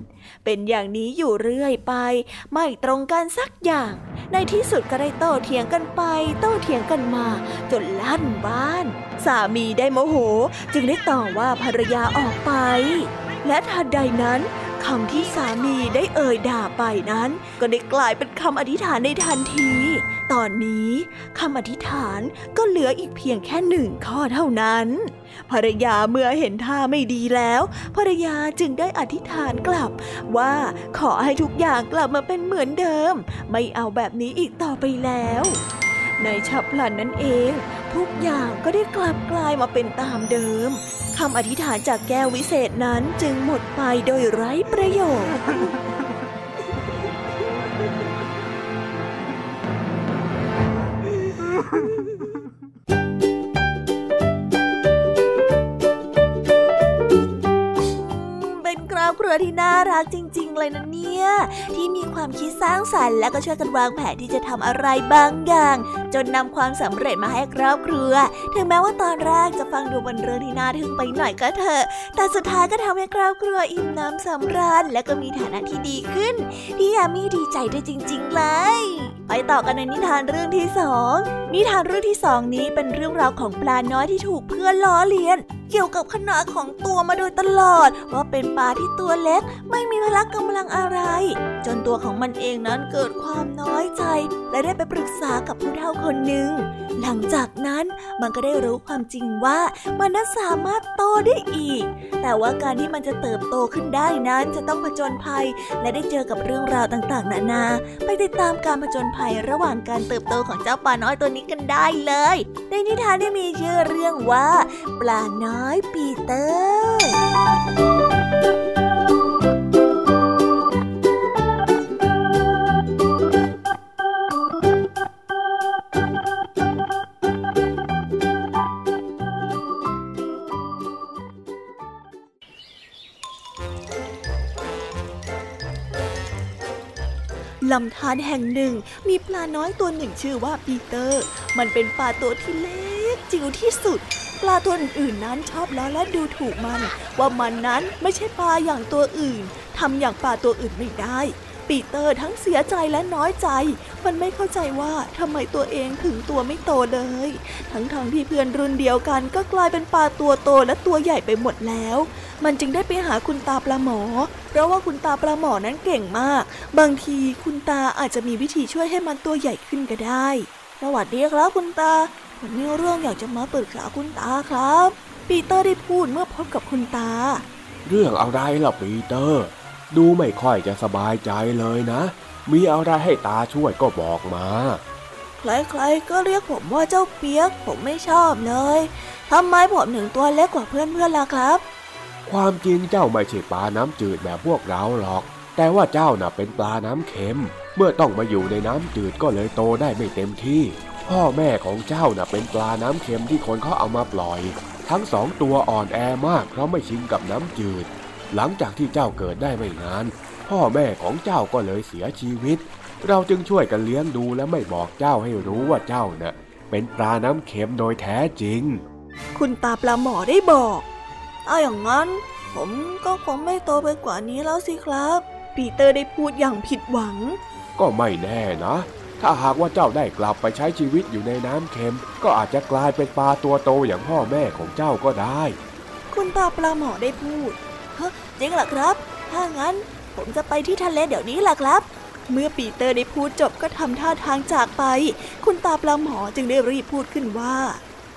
เป็นอย่างนี้อยู่เรื่อยไป ไม่ตรงกันสักอย่าง ในที่สุดก็ได้โต้เถียงกันไป โต้เถียงกันมา จนลั่นบ้าน สามีได้โมโห จึงได้ต่อว่าภรรยาออกไป และทันใดนั้นคำที่สามีได้เอ่ยด่าไปนั้น ก็ได้กลายเป็นคำอธิษฐานในทันที ตอนนี้คำอธิษฐานก็เหลืออีกเพียงแค่หนึ่งข้อเท่านั้น ภรรยาเมื่อเห็นท่าไม่ดีแล้ว ภรรยาจึงได้อธิษฐานกลับ ว่าขอให้ทุกอย่างกลับมาเป็นเหมือนเดิม ไม่เอาแบบนี้อีกต่อไปแล้ว ในฉับพลันนั้นเอง ทุกอย่างก็ได้กลับกลายมาเป็นตามเดิมคำอธิษฐานจากแก้ววิเศษนั้นจึงหมดไปโดยไร้ประโยชน์ เป็นครอบครัวที่น่ารักจริง ๆ เลยนะ เนี่ย ที่มีความคิดสร้างสรรค์และก็ช่วยกันวางแผนที่จะทำอะไรบางอย่าง จนนำความสำเร็จมาให้ครอบครัว ถึงแม้ว่าตอนแรกจะฟังดูเป็นเรื่องที่น่าทึ่งไปหน่อยก็เถอะ แต่สุดท้ายก็ทำให้ครอบครัวอิ่มน้ำสำราญและก็มีฐานะที่ดีขึ้น ที่ยามีดีใจด้วยจริง ๆ เลย ไปต่อกันในนิทานเรื่องที่สองนิทานเรื่องที่สองนี้เป็นเรื่องราวของปลาน้อยที่ถูกเพื่อนล้อเลียนเกี่ยวกับขนาดของตัวมาโดยตลอด ว่าเป็นปลาที่ตัวเล็ก ไม่มีพละกำลังอะไร จนตัวของมันเองนั้นเกิดความน้อยใจ และได้ไปปรึกษากับผู้เฒ่าคนหนึ่ง หลังจากนั้นมันก็ได้รู้ความจริงว่ามันนั้นสามารถโตได้อีก แต่ว่าการที่มันจะเติบโตขึ้นได้นั้นจะต้องผจญภัย และได้เจอกับเรื่องราวต่างๆ นานา ไปติดตามการผจญภัยระหว่างการเติบโตของเจ้าปลาน้อยตัวนี้กันได้เลย ในนิทานที่มีชื่อเรื่องว่า ปลาน้อยน้อยปีเตอร์ ลำธารแห่งหนึ่งมีปลาน้อยตัวหนึ่งชื่อว่าปีเตอร์ มันเป็นปลาตัวที่เล็กจิ๋วที่สุด ปลาตัวอื่นนั้นชอบล้อและดูถูกมัน ว่ามันนั้นไม่ใช่ปลาอย่างตัวอื่นทำอย่างปลาตัวอื่นไม่ได้ปีเตอร์ทั้งเสียใจและน้อยใจ มันไม่เข้าใจว่าทำไมตัวเองถึงตัวไม่โตเลย ทั้งๆทที่เพื่อนรุ่นเดียวกันก็กลายเป็นปลาตัวโตและตัวใหญ่ไปหมดแล้ว มันจึงได้ไปหาคุณตาปลาหมอ เพราะว่าคุณตาปลาหมอนั้นเก่งมาก บางทีคุณตาอาจจะมีวิธีช่วยให้มันตัวใหญ่ขึ้นก็ได้ สวัสดีครับคุณตา ผมมีเรื่องอยากจะมาปรึกษาคุณตาครับ ปีเตอร์ได้พูดเมื่อพบกับคุณตา เรื่องอะไรล่ะปีเตอร์ ดูไม่ค่อยจะสบายใจเลยนะ มีอะไรให้ตาช่วยก็บอกมา ใครๆก็เรียกผมว่าเจ้าเปียก ผมไม่ชอบเลยทำไมผมถึงตัวเล็กกว่าเพื่อนๆล่ะครับ ความจริงเจ้าไม่ใช่ปลาน้ำจืดแบบพวกเราหรอก แต่ว่าเจ้าน่ะเป็นปลาน้ำเค็ม เมื่อต้องมาอยู่ในน้ำจืดก็เลยโตได้ไม่เต็มที่ พ่อแม่ของเจ้าน่ะเป็นปลาน้ำเค็มที่คนเขาเอามาปล่อย ทั้งสองตัวอ่อนแอมากเพราะไม่ชินกับน้ำจืด หลังจากที่เจ้าเกิดได้ไม่นาน พ่อแม่ของเจ้าก็เลยเสียชีวิต เราจึงช่วยกันเลี้ยงดูและไม่บอกเจ้าให้รู้ว่าเจ้าน่ะเป็นปลาน้ำเค็มโดยแท้จริง คุณตาปลาหมอได้บอก ถ้าอย่างนั้นผมก็คงไม่โตไปกว่านี้แล้วสิครับ ปีเตอร์ได้พูดอย่างผิดหวัง ก็ไม่แน่นะ ถ้าหากว่าเจ้าได้กลับไปใช้ชีวิตอยู่ในน้ำเค็ม ก็อาจจะกลายเป็นปลาตัวโตอย่างพ่อแม่ของเจ้าก็ได้ คุณตาปลาหมอได้พูดเฮ้จริงเหรอครับ ถ้างั้นผมจะไปที่ทะเลเดี๋ยวนี้ล่ะครับ เมื่อปีเตอร์ได้พูดจบก็ทำท่าทางจากไป คุณตาปลาหมอจึงได้รีบพูดขึ้นว่า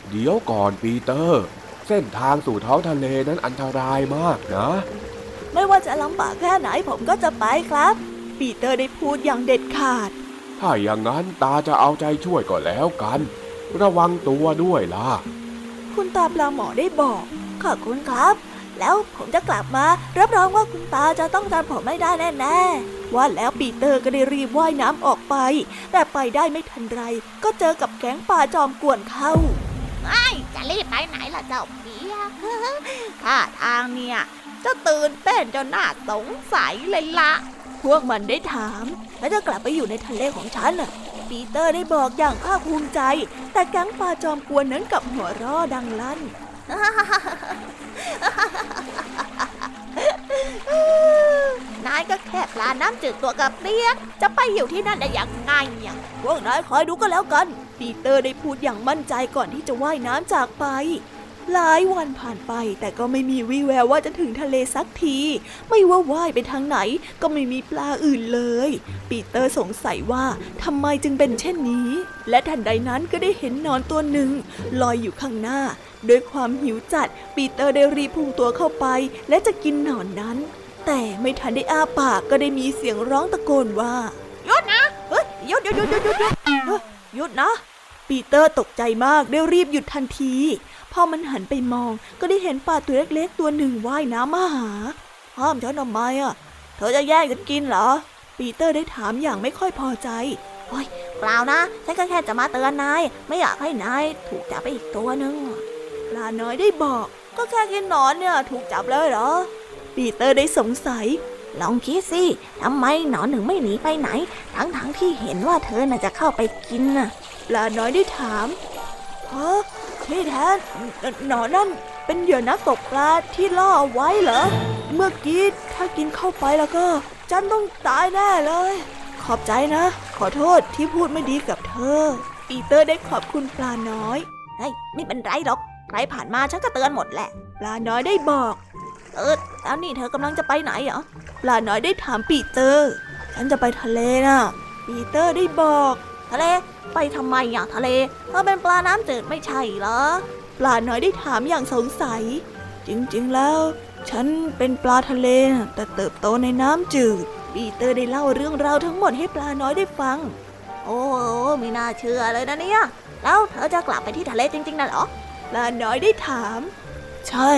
เดี๋ยวก่อนปีเตอร์ เส้นทางสู่ท้องทะเลนั้นอันตรายมากนะ ไม่ว่าจะลำบากแค่ไหนผมก็จะไปครับ ปีเตอร์ได้พูดอย่างเด็ดขาด ถ้าอย่างนั้นตาจะเอาใจช่วยก็แล้วกัน ระวังตัวด้วยล่ะ คุณตาปลาหมอได้บอก ขอบคุณครับ แล้วผมจะกลับมา รับรองว่าคุณตาจะต้องจำผมไม่ได้แน่ๆว่าแล้วปีเตอร์ก็ได้รีบว่ายน้ำออกไป แต่ไปได้ไม่ทันไร ก็เจอกับแก๊งปลาจอมกวนเข้าไอ้จะรีบไปไหนล่ะเจ้า เปียกท่าทางเนี่ยจะตื่นเต้นจนหน่าสงสัยเลยละพวกมันได้ถาม แล้วจะกลับไปอยู่ในทะเลของฉันน่ะ ปีเตอร์ได้บอกอย่างภาคภูมิใจ แต่แก๊งปลาจอมกวนนั้นกับหัวราะดังลั่นนายก็แค่ปลาน้ำจืดตัวกับเปียก จะไปอยู่ที่นั่นได้ยังไงเนี่ยพวกนายคอยดูก็แล้วกัน ปีเตอร์ได้พูดอย่างมั่นใจก่อนที่จะว่ายน้ำจากไป หลายวันผ่านไปแต่ก็ไม่มีวี่แววว่าจะถึงทะเลสักที ไม่ว่าว่ายไปทางไหนก็ไม่มีปลาอื่นเลย ปีเตอร์สงสัยว่าทำไมจึงเป็นเช่นนี้ และทันใดนั้นก็ได้เห็นนอนตัวหนึ่งลอยอยู่ข้างหน้า ด้วยความหิวจัด ปีเตอร์ได้รีบพุ่งตัวเข้าไป และจะกินหนอนนั้น แต่ไม่ทันได้อ้าปากก็ได้มีเสียงร้องตะโกนว่าหยุดนะเฮ้ยหยุดหยุดหยุดหยุดหยุดหยุดเฮ้ยหยุดนะปีเตอร์ตกใจมากได้รีบหยุดทันที พอมันหันไปมองก็ได้เห็นปลาตัวเล็กๆตัวหนึ่งว่ายน้ำมาหา ห้ามฉันทำไมอะ เธอจะแย่งกันกินเหรอ ปีเตอร์ได้ถามอย่างไม่ค่อยพอใจเฮ้ยเปล่านะ ฉันก็แค่จะมาเตือนนาย ไม่อยากให้นายถูกจับไปอีกตัวนึงปลาน้อยได้บอก ก็แค่กินหนอนเนี่ยถูกจับเลยเหรอ ปีเตอร์ได้สงสัย ลองคิดสิทำไมหนอนถึงไม่หนีไปไหน ทั้งๆทที่เห็นว่าเธอน่ะจะเข้าไปกินน่ะ ปลาน้อยได้ถามฮะ ที่แท้หนอนนั่นเป็นเหยื่อนักตกปลาที่ล่อเอาไว้เหรอ เมื่อกี้ถ้ากินเข้าไปแล้วก็ ฉันต้องตายแน่เลย ขอบใจนะ ขอโทษที่พูดไม่ดีกับเธอ ปีเตอร์ได้ขอบคุณปลาน้อยเฮ้ยไม่เป็นไรหรอกใครผ่านมาฉันก็เตือนหมดแหละ ปลาน้อยได้บอก เออแล้วนี่เธอกำลังจะไปไหนเหรอปลาน้อยได้ถามปีเตอร์ ฉันจะไปทะเลนะปีเตอร์ได้บอก ทะเล ไปทำไมอะทะเลเธอเป็นปลาน้ำจืดไม่ใช่เหรอ ปลาน้อยได้ถามอย่างสงสัย จริงๆแล้ว ฉันเป็นปลาทะเล แต่เติบโตในน้ำจืดปีเตอร์ได้เล่าเรื่องราวทั้งหมดให้ปลาน้อยได้ฟัง โอ้โหไม่น่าเชื่อเลยนะเนี่ย แล้วเธอจะกลับไปที่ทะเลจริงๆนะเหรอ ปลาน้อยได้ถาม ใช่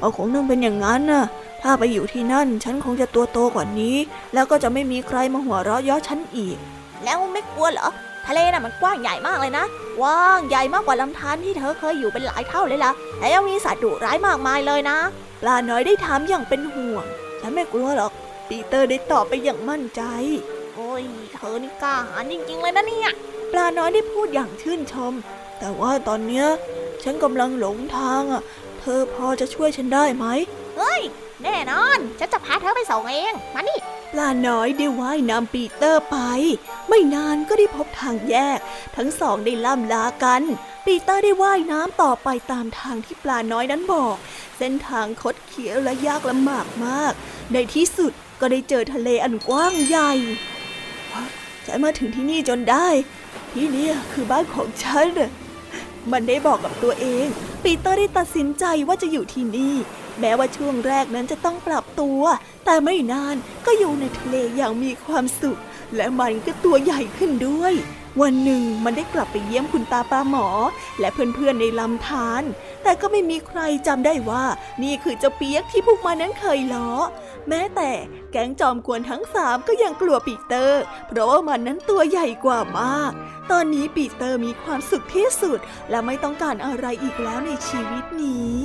ก็คงต้องเป็นอย่างนั้นน่ะถ้าไปอยู่ที่นั่น ฉันคงจะตัวโตกว่านี้ แล้วก็จะไม่มีใครมาหัวเราะเย้อฉันอีก แล้วไม่กลัวเหรอ ทะเลน่ะมันกว้างใหญ่มากเลยนะกว้างใหญ่มากกว่าลำธารที่เธอเคยอยู่เป็นหลายเท่าเลยล่ะและยังมีสัตว์ดุร้ายมากมายเลยนะปลาน้อยได้ถามอย่างเป็นห่วง ฉันไม่กลัวหรอก ปีเตอร์ได้ตอบไปอย่างมั่นใจ โอ้ยเธอนี่กล้าหาญจริงๆเลยนะเนี่ย ปลาน้อยได้พูดอย่างชื่นชม แต่ว่าตอนเนี้ยฉันกำลังหลงทางอะ เธอพอจะช่วยฉันได้ไหม เฮ้ย แน่นอน ฉันจะพาเธอไปส่งเอง มานี่ปลาน้อยได้ว่ายน้ำปีเตอร์ไป ไม่นานก็ได้พบทางแยก ทั้งสองได้ล่ำลากัน ปีเตอร์ได้ว่ายน้ำต่อไปตามทางที่ปลาน้อยนั้นบอก เส้นทางคดเคี้ยวและยากลำบากมาก ในที่สุดก็ได้เจอทะเลอันกว้างใหญ่ฉันมาถึงที่นี่จนได้ ที่นี่คือบ้านของฉัน มันได้บอกกับตัวเอง ปีเตอร์ได้ตัดสินใจว่าจะอยู่ที่นี่ แม้ว่าช่วงแรกนั้นจะต้องปรับตัว แต่ไม่นานก็อยู่ในทะเลอย่างมีความสุข และมันก็ตัวใหญ่ขึ้นด้วย วันหนึ่งมันได้กลับไปเยี่ยมคุณตาปลาหมอ และเพื่อนๆในลำธารแต่ก็ไม่มีใครจำได้ว่า นี่คือเจ้าเปียกที่พวกมันนั้นเคยล้อ แม้แต่แก๊งจอมกวนทั้งสามก็ยังกลัวปีเตอร์ เพราะว่ามันนั้นตัวใหญ่กว่ามาก ตอนนี้ปีเตอร์มีความสุขที่สุด และไม่ต้องการอะไรอีกแล้วในชีวิตนี้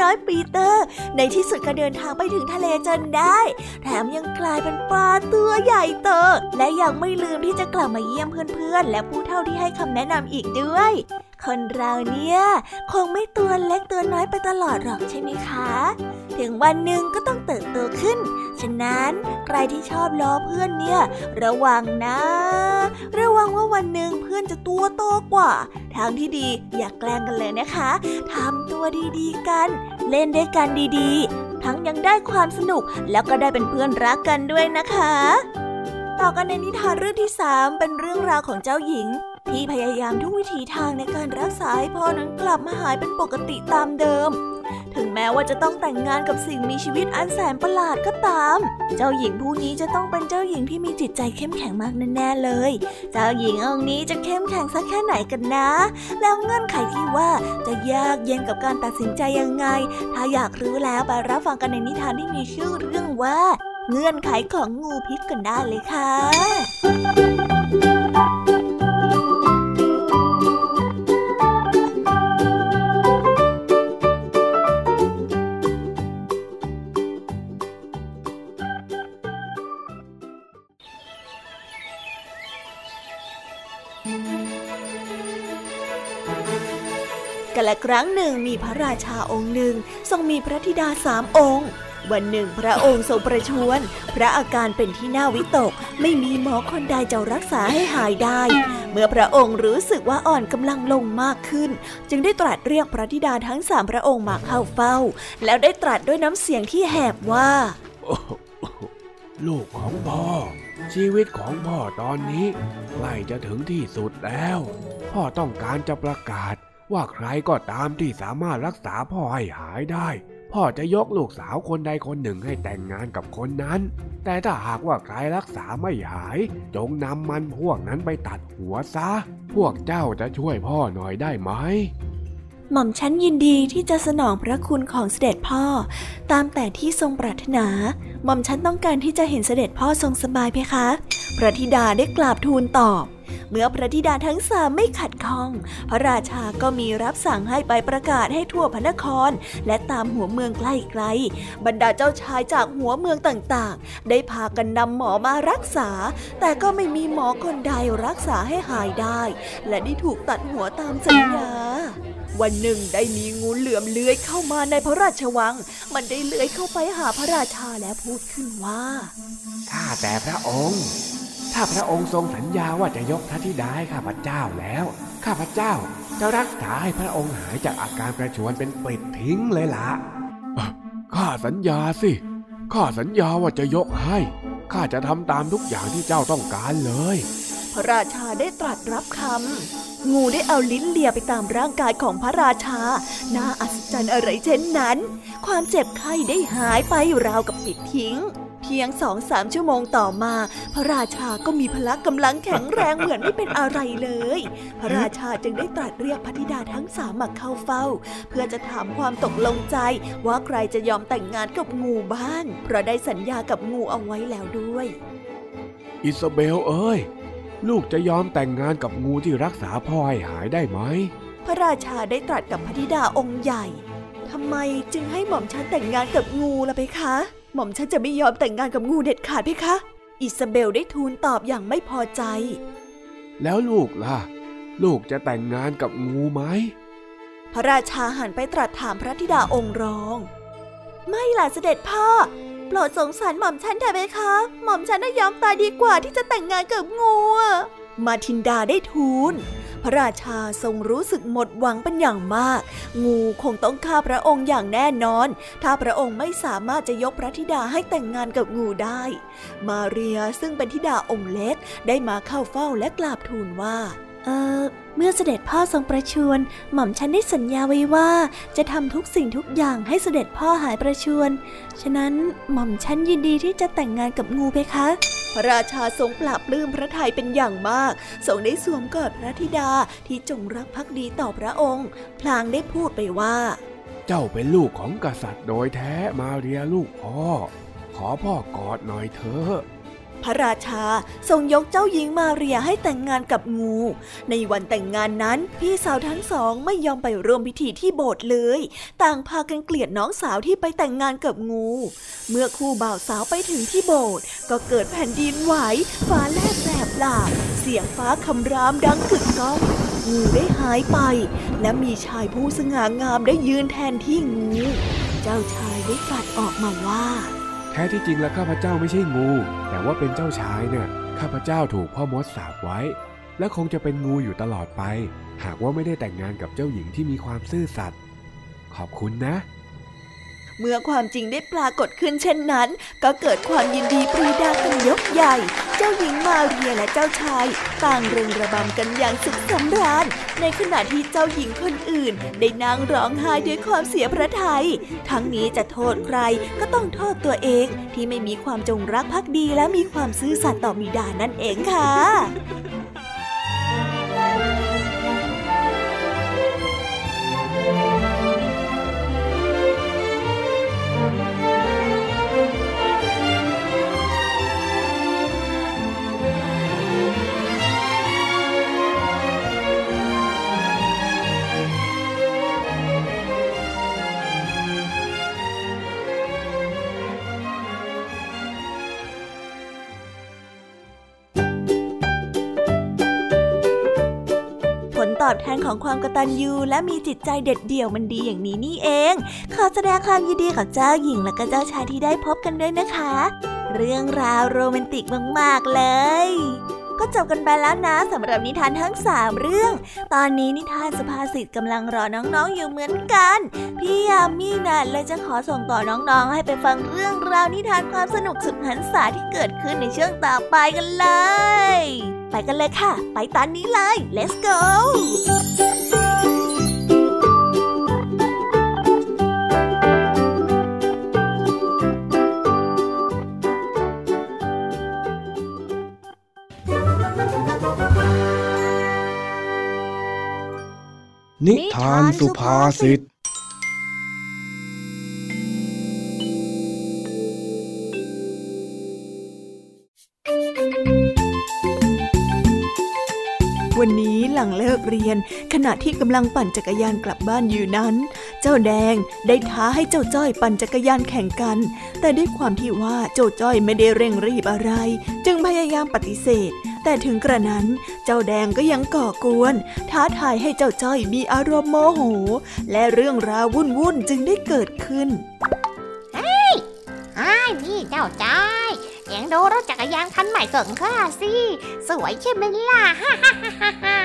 น้อยปีเตอร์ ในที่สุดก็เดินทางไปถึงทะเลจนได้ แถมยังกลายเป็นปลาตัวใหญ่โตและยังไม่ลืมที่จะกลับมาเยี่ยมเพื่อนๆ และผู้เฒ่าที่ให้คำแนะนำอีกด้วย คนเราเนี่ยคงไม่ตัวเล็กตัวน้อยไปตลอดหรอกใช่ไหมคะ ถึงวันหนึ่งก็ต้องเติบโตขึ้น ฉะนั้นใครที่ชอบล้อเพื่อนเนี่ย ระวังนะ ระวังว่าวันหนึ่งเพื่อนจะตัวโตกว่า ทางที่ดีอย่ากแกล้งกันเลยนะคะทำตัวดีๆกัน เล่นด้วยกันดีๆ ทั้งยังได้ความสนุกแล้วก็ได้เป็นเพื่อนรักกันด้วยนะคะ ต่อกันในนิทานเรื่องที่สามเป็นเรื่องราวของเจ้าหญิงที่พยายามทุกวิถีทางในการรักษาให้พ่อนั้นกลับมาหายเป็นปกติตามเดิม ถึงแม้ว่าจะต้องแต่งงานกับสิ่งมีชีวิตอันแสนประหลาดก็ตาม เจ้าหญิงผู้นี้จะต้องเป็นเจ้าหญิงที่มีจิตใจเข้มแข็งมากแน่ๆเลย เจ้าหญิงองค์นี้จะเข้มแข็งสักแค่ไหนกันนะ แล้วเงื่อนไขที่ว่าจะยากเย็นกับการตัดสินใจยังไง ถ้าอยากรู้แล้วไปรับฟังกันในนิทานที่มีชื่อเรื่องว่า เงื่อนไขของงูพิษกันได้เลยค่ะ กันละครั้งหนึ่งมีพระราชาองค์หนึ่งทรงมีพระธิดาสามองค์ วันหนึ่งพระองค์ทรงประชวรพระอาการเป็นที่น่าวิตก ไม่มีหมอคนใดจะรักษาให้หายได้ เมื่อพระองค์รู้สึกว่าอ่อนกำลังลงมากขึ้น จึงได้ตรัสเรียกพระธิดาทั้งสามพระองค์มาเข้าเฝ้า แล้วได้ตรัสด้วยน้ำเสียงที่แหบว่า ลูกของพ่อ ชีวิตของพ่อตอนนี้ใกล้จะถึงที่สุดแล้ว พ่อต้องการจะประกาศ ว่าใครก็ตามที่สามารถรักษาพ่อให้หายได้ พ่อจะยกลูกสาวคนใดคนหนึ่งให้แต่งงานกับคนนั้น แต่ถ้าหากว่าใครรักษาไม่หาย จงนำมันพวกนั้นไปตัดหัวซะ พวกเจ้าจะช่วยพ่อหน่อยได้ไหมหม่อมฉันยินดีที่จะสนองพระคุณของเสด็จพ่อ ตามแต่ที่ทรงปรารถนา หม่อมฉันต้องการที่จะเห็นเสด็จพ่อทรงสบายเพคะ พระธิดาได้กราบทูลตอบ เมื่อพระธิดาทั้งสามไม่ขัดข้อง พระราชาก็มีรับสั่งให้ไปประกาศให้ทั่วพระนคร และตามหัวเมืองใกล้ๆบรรดาเจ้าชายจากหัวเมืองต่างๆ ได้พากันนำหมอมารักษา แต่ก็ไม่มีหมอคนใดรักษาให้หายได้ และได้ถูกตัดหัวตามสัญญาวันหนึ่งได้มีงูเหลือมเลื้อยเข้ามาในพระราชวัง มันได้เลื้อยเข้าไปหาพระราชาและพูดขึ้นว่าข้าแต่พระองค์ ถ้าพระองค์ทรงสัญญาว่าจะยกพระธิดาให้ข้าพเจ้าแล้ว ข้าพเจ้าจะรักษาให้พระองค์หายจากอาการประชวรเป็นปลิดทิ้งเลยละ่ะข้าสัญญาสิ ข้าสัญญาว่าจะยกให้ ข้าจะทำตามทุกอย่างที่เจ้าต้องการเลยพ ระราชาได้ตรัสรับคำ งูได้เอาลิ้นเลียไปตามร่างกายของพระราชา น่าอัศจรรย์อะไรเช่นนั้น ความเจ็บไข้ได้หายไปราวกับปิดทิ้ง เพียงสองสามชั่วโมงต่อมา พระราชาก็มีพละกำลังแข็งแรงเหมือนไม่เป็นอะไรเลย พระราชาจึงได้ตรัสเรียกพระธิดาทั้งสามมาเข้าเฝ้า เพื่อจะถามความตกลงใจว่าใครจะยอมแต่งงานกับงูบ้างเพราะได้สัญญากับงูเอาไว้แล้วด้วยอิซาเบลเอ้ย ลูกจะยอมแต่งงานกับงูที่รักษาพ่อให้หายได้ไหม พระราชาได้ตรัสกับพระธิดาองค์ใหญ่ทำไมจึงให้หม่อมฉันแต่งงานกับงูล่ะเพคะ หม่อมฉันจะไม่ยอมแต่งงานกับงูเด็ดขาดเพคะ อิซาเบลได้ทูลตอบอย่างไม่พอใจ แล้วลูกล่ะ ลูกจะแต่งงานกับงูไหม พระราชาหันไปตรัสถามพระธิดาองค์รอง ไม่ล่ะเสด็จพ่อโปรดสงสารหม่อมฉันเถอะไหมคะ หม่อมฉันน่ะยอมตายดีกว่าที่จะแต่งงานกับงูมาทินดาได้ทูลพระราชาทรงรู้สึกหมดหวังเป็นอย่างมาก งูคงต้องฆ่าพระองค์อย่างแน่นอน ถ้าพระองค์ไม่สามารถจะยกพระธิดาให้แต่งงานกับงูได้ มาเรียซึ่งเป็นธิดาองค์เล็กได้มาเข้าเฝ้าและกราบทูลว่า เออเมื่อเสด็จพ่อทรงประชวร หม่อมฉันได้สัญญาไว้ว่าจะทำทุกสิ่งทุกอย่างให้เสด็จพ่อหายประชวร ฉะนั้นหม่อมฉันยินดีที่จะแต่งงานกับงูเพคะ พระราชาทรงปราบลื้มพระทัยเป็นอย่างมาก ทรงได้สวมกอดพระธิดาที่จงรักภักดีต่อพระองค์ พลางได้พูดไปว่า เจ้าเป็นลูกของกษัตริย์โดยแท้มาเรียลูกพ่อ ขอพ่อกอดหน่อยเถอะ พระราชาทรงยกเจ้าหญิงมาเรียให้แต่งงานกับงู ในวันแต่งงานนั้น พี่สาวทั้งสองไม่ยอมไปร่วมพิธีที่โบสถ์เลย ต่างพากันเกลียดน้องสาวที่ไปแต่งงานกับงู เมื่อคู่บ่าวสาวไปถึงที่โบสถ์ก็เกิดแผ่นดินไหวฟ้าแลบแสบหลาเสียงฟ้าคำรามดังกึกก้อง งูได้หายไป และมีชายผู้สง่างามได้ยืนแทนที่งู เจ้าชายได้ตรัสออกมาว่า แท้ที่จริงแล้วข้าพเจ้าไม่ใช่งู แต่ว่าเป็นเจ้าชายเนี่ยข้าพเจ้าถูกพ่อมดสาบไว้ และคงจะเป็นงูอยู่ตลอดไป หากว่าไม่ได้แต่งงานกับเจ้าหญิงที่มีความซื่อสัตย์ขอบคุณนะ เมื่อความจริงได้ปรากฏขึ้นเช่นนั้น ก็เกิดความยินดีปรีดากันยกใหญ่ เจ้าหญิงมาเรียและเจ้าชาย ต่างเริงระบำกันอย่างสุขสำราญ ในขณะที่เจ้าหญิงคนอื่น ได้นั่งร้องไห้ด้วยความเสียพระทยัย ทั้งนี้จะโทษใครก็ต้องโทษตัวเองที่ไม่มีความจงรักภักดีและมีความซื่อสัตย์ต่อบิดานั่นเองค่ะ อบแทนของความกตัญญูและมีจิตใจเด็ดเดี่ยวมันดีอย่างนี้นี่เอง ขอแสดงความยินดีกับเจ้าหญิงและก็เจ้าชายที่ได้พบกันด้วยนะคะ เรื่องราวโรแมนติกมากๆเลย ก็จบกันไปแล้วนะสำหรับนิทานทั้งสามเรื่อง ตอนนี้นิทานสุภาษิตกำลังรอน้องๆอยู่เหมือนกัน พี่ยามีน่ะเลยจะขอส่งต่อน้องๆ ให้ไปฟังเรื่องราวนิทานความสนุกสุดหันษาที่เกิดขึ้นในช่วงต่อไปกันเลย ไปกันเลยค่ะ ไปตอนนี้เลย let's go นิทานสุภาษิต วันนี้หลังเลิกเรียน ขณะที่กำลังปั่นจักรยานกลับบ้านอยู่นั้น เจ้าแดงได้ท้าให้เจ้าจ้อยปั่นจักรยานแข่งกัน แต่ด้วยความที่ว่าเจ้าจ้อยไม่ได้เร่งรีบอะไร จึงพยายามปฏิเสธ แต่ถึงกระนั้นเจ้าแดงก็ยังก่อกวน ท้าทายให้เจ้าจ้อยมีอารมณ์โมโห และเรื่องราววุ่นวุ่นจึงได้เกิดขึ้นเฮ้ยไอ้นี่เจ้าจ้อยเองดูรถจักรยานคันใหม่ของข้าสิ สวยใช่ไหมล่ะฮ่าฮ่าฮ่าฮ่า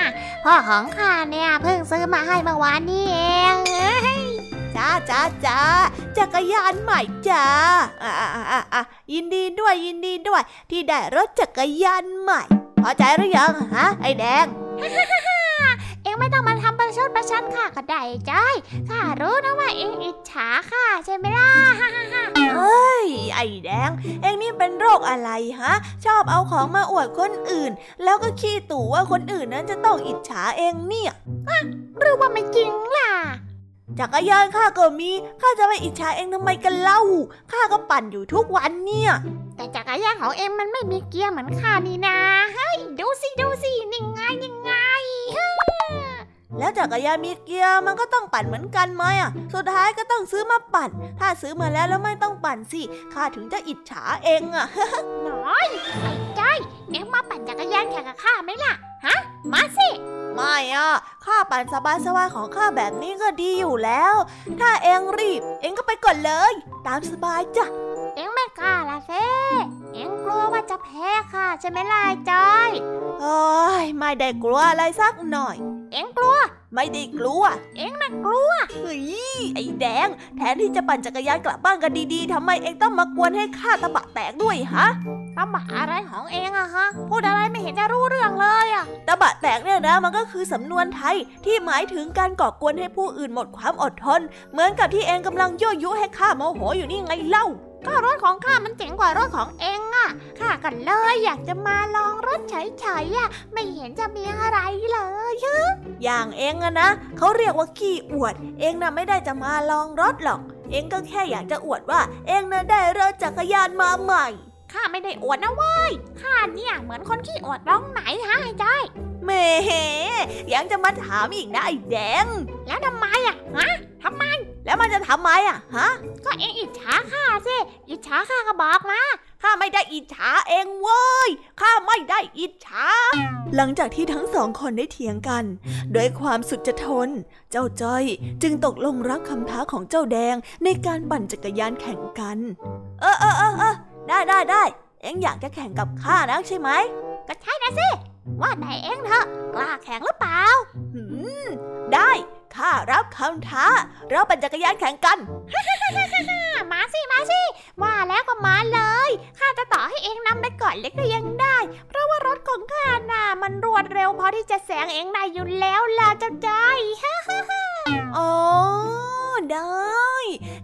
พ่อของข้าเนี่ยเพิ่งซื้อมาให้เมื่อวานนี้เองจ้าจ้าจ้าจักรยานใหม่จ้าอ่าอ่าอ่ายินดีด้วยยินดีด้วย ที่ได้รถจักรยานใหม่ พอใจหรือยังฮะ ไอ้แดง เองไม่ต้องมาทำประชดประชันข้าก็ได้จ้อยข้ารู้นะว่าเองอิจฉาข้าใช่ไหมล่ะเฮ้ย ไอ้แดง เองนี่เป็นโรคอะไรฮะ ชอบเอาของมาอวดคนอื่น แล้วก็ขี้ตู่ว่าคนอื่นนั้นจะต้องอิจฉาเองเนี่ยหรือว่าไม่จริงล่ะจักรยานข้าก็มี ข้าจะไปอิจฉาเองทำไมกันเล่า ข้าก็ปั่นอยู่ทุกวันเนี่ย แต่จักรยานของเองมันไม่มีเกียร์เหมือนข้านี่นาเฮ้ย ดูสิดูสินี่ไงนี่ไงแล้วจักรยานมีเกียร์มันก็ต้องปั่นเหมือนกันไหมอะ สุดท้ายก็ต้องซื้อมาปั่น ถ้าซื้อมาแล้วแล้วไม่ต้องปั่นสิ ข้าถึงจะอิจฉาเองอะน้อยไอ้จ้อยเอ็งมาปั่นจักรยานแข่งกับข้าไหมล่ะ ฮะ มาสิ ไม่อะ ข้าปั่นสบายๆของข้าแบบนี้ก็ดีอยู่แล้ว ถ้าเองรีบ เองก็ไปก่อนเลย ตามสบายจ้ะ เองไม่กล้าละเซ่เองกลัวว่าจะแพ้ค่ะใช่ไหมล่ะจอยโอ้ยไม่ได้กลัวอะไรสักหน่อย เองกลัว ไม่ได้กลัว เองน่ะกลัวเฮ้ยไอ้แดง แทนที่จะปั่นจักรยานกลับบ้านกันดีๆทำไมเองต้องมากวนให้ข้าตะบะแตกด้วยฮะตะบะอะไรของเองอะฮะพูดอะไรไม่เห็นจะรู้เรื่องเลยอะตะบะแตกเนี่ยนะมันก็คือสำนวนไทยที่หมายถึงการก่อกวนให้ผู้อื่นหมดความอดทน เหมือนกับที่เองกำลังยั่วยุให้ข้าโมโหอยู่นี่ไงเล่า ก็รถของข้ามันเจ๋งกว่ารถของเองอะข้ากันเลยอยากจะมาลองรถเฉยๆอะไม่เห็นจะมีอะไรเลยอย่างเองอะนะเขาเรียกว่าขี้อวด เองน่ะไม่ได้จะมาลองรถหรอก เองก็แค่อยากจะอวดว่า เองน่ะได้รถจักรยานมาใหม่ ข้าไม่ได้อวดนะเว้ย ข้าเนี่ยเหมือนคนขี้อวดร้องไหนฮะไอ้จ้อยเมยังจะมาถามอีกนะไอ้แดง แล้วทำไมอะฮะทำไม แล้วมันจะทำไมอะฮะ ก็เองอิจฉาข้าสิอิจฉาข้าก็บอกมาข้าไม่ได้อิจฉาเองเว้ย ข้าไม่ได้อิจฉา หลังจากที่ทั้งสองคนได้เถียงกัน ด้วยความสุดจะทน เจ้าจ้อยจึงตกลงรับคำท้าของเจ้าแดงในการปั่นจักรยานแข่งกัน เออเออเออเออ ได้ได้ได้ เอ็งอยากจะแข่งกับข้านะใช่ไหม ก็ใช่นะสิ ว่าไหนเอ็งเถอะ กล้าแข่งหรือเปล่า หืม ได้ ข้ารับคำท้า เราปั่นจักรยานแข่งกัน มาสิ มาสิ ว่าแล้วก็มาเลย ข้าจะต่อให้เองนำไปก่อนเล็กก็ยังได้ เพราะว่ารถของข้าน่ะมันรวดเร็วพอที่จะแซงเองได้อยู่แล้วล่ะเจ้าใจฮ่าฮ่าฮ่า อ๋อ ได้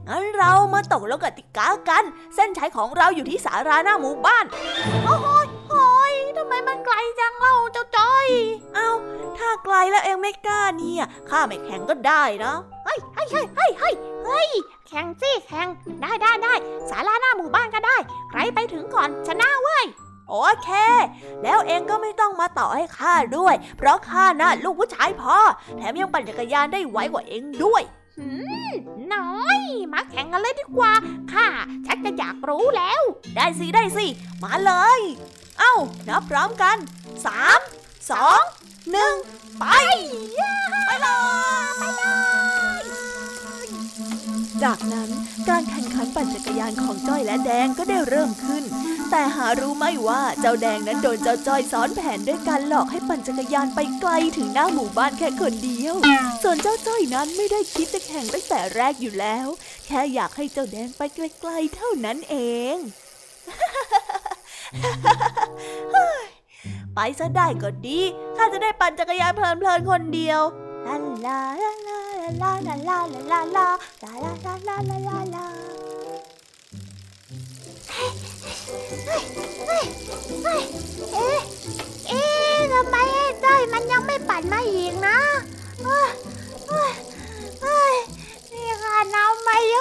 งั้นเรามาตกลงกติกากัน เส้นชัยของเราอยู่ที่สาราหน้าหมู่บ้าน โอ้ยทำไมมันไกลจังเล่าเจ้าจ้อย เอาถ้าไกลแล้วเองไม่กล้าเนี่ยข้าไม่แข่งก็ได้นะเฮ้ยเฮ้ยเฮ้ยเฮ้ยเฮ้ยเฮ้ยแข่งสิแข่งได้ได้ได้ศาลาหน้าหมู่บ้านก็ได้ ใครไปถึงก่อนชนะเว้ย โอเค แล้วเองก็ไม่ต้องมาต่อให้ข้าด้วย เพราะข้าน่ะลูกผู้ชายพอแถมยังปั่นจักรยานได้ไวกว่าเองด้วยหืมน้อย มาแข่งกันเลยดีกว่าข้าชักจะอยากรู้แล้ว ได้สิ ได้สิ มาเลย เอ้า นับพร้อมกันสามสองหนึ่งไป ไปเลย จากนั้นการแข่งขันปั่นจักรยานของจ้อยและแดงก็ได้เริ่มขึ้น แต่หารู้ไม่ว่าเจ้าแดงนั้นโดนเจ้าจ้อยซ้อนแผนด้วยการหลอกให้ปั่นจักรยานไปไกลถึงหน้าหมู่บ้านแค่คนเดียว ส่วนเจ้าจ้อยนั้นไม่ได้คิดจะแข่งตั้งแต่แรกอยู่แล้ว แค่อยากให้เจ้าแดงไปไกลๆเท่านั้นเองไปซะได้ก็ดี ข้าจะได้ปั่นจักรยานเพลินๆคนเดียว ลาลาลาลาลาลาลาลาลาลาลาลาลาลาลาลาเอ๊ะเอ๊ะทำไมไอ้จ้อยมันยังไม่ปั่นมาอีกนะเฮ้ยเฮ้ยนี่ค่ะน้ำมาเยอะ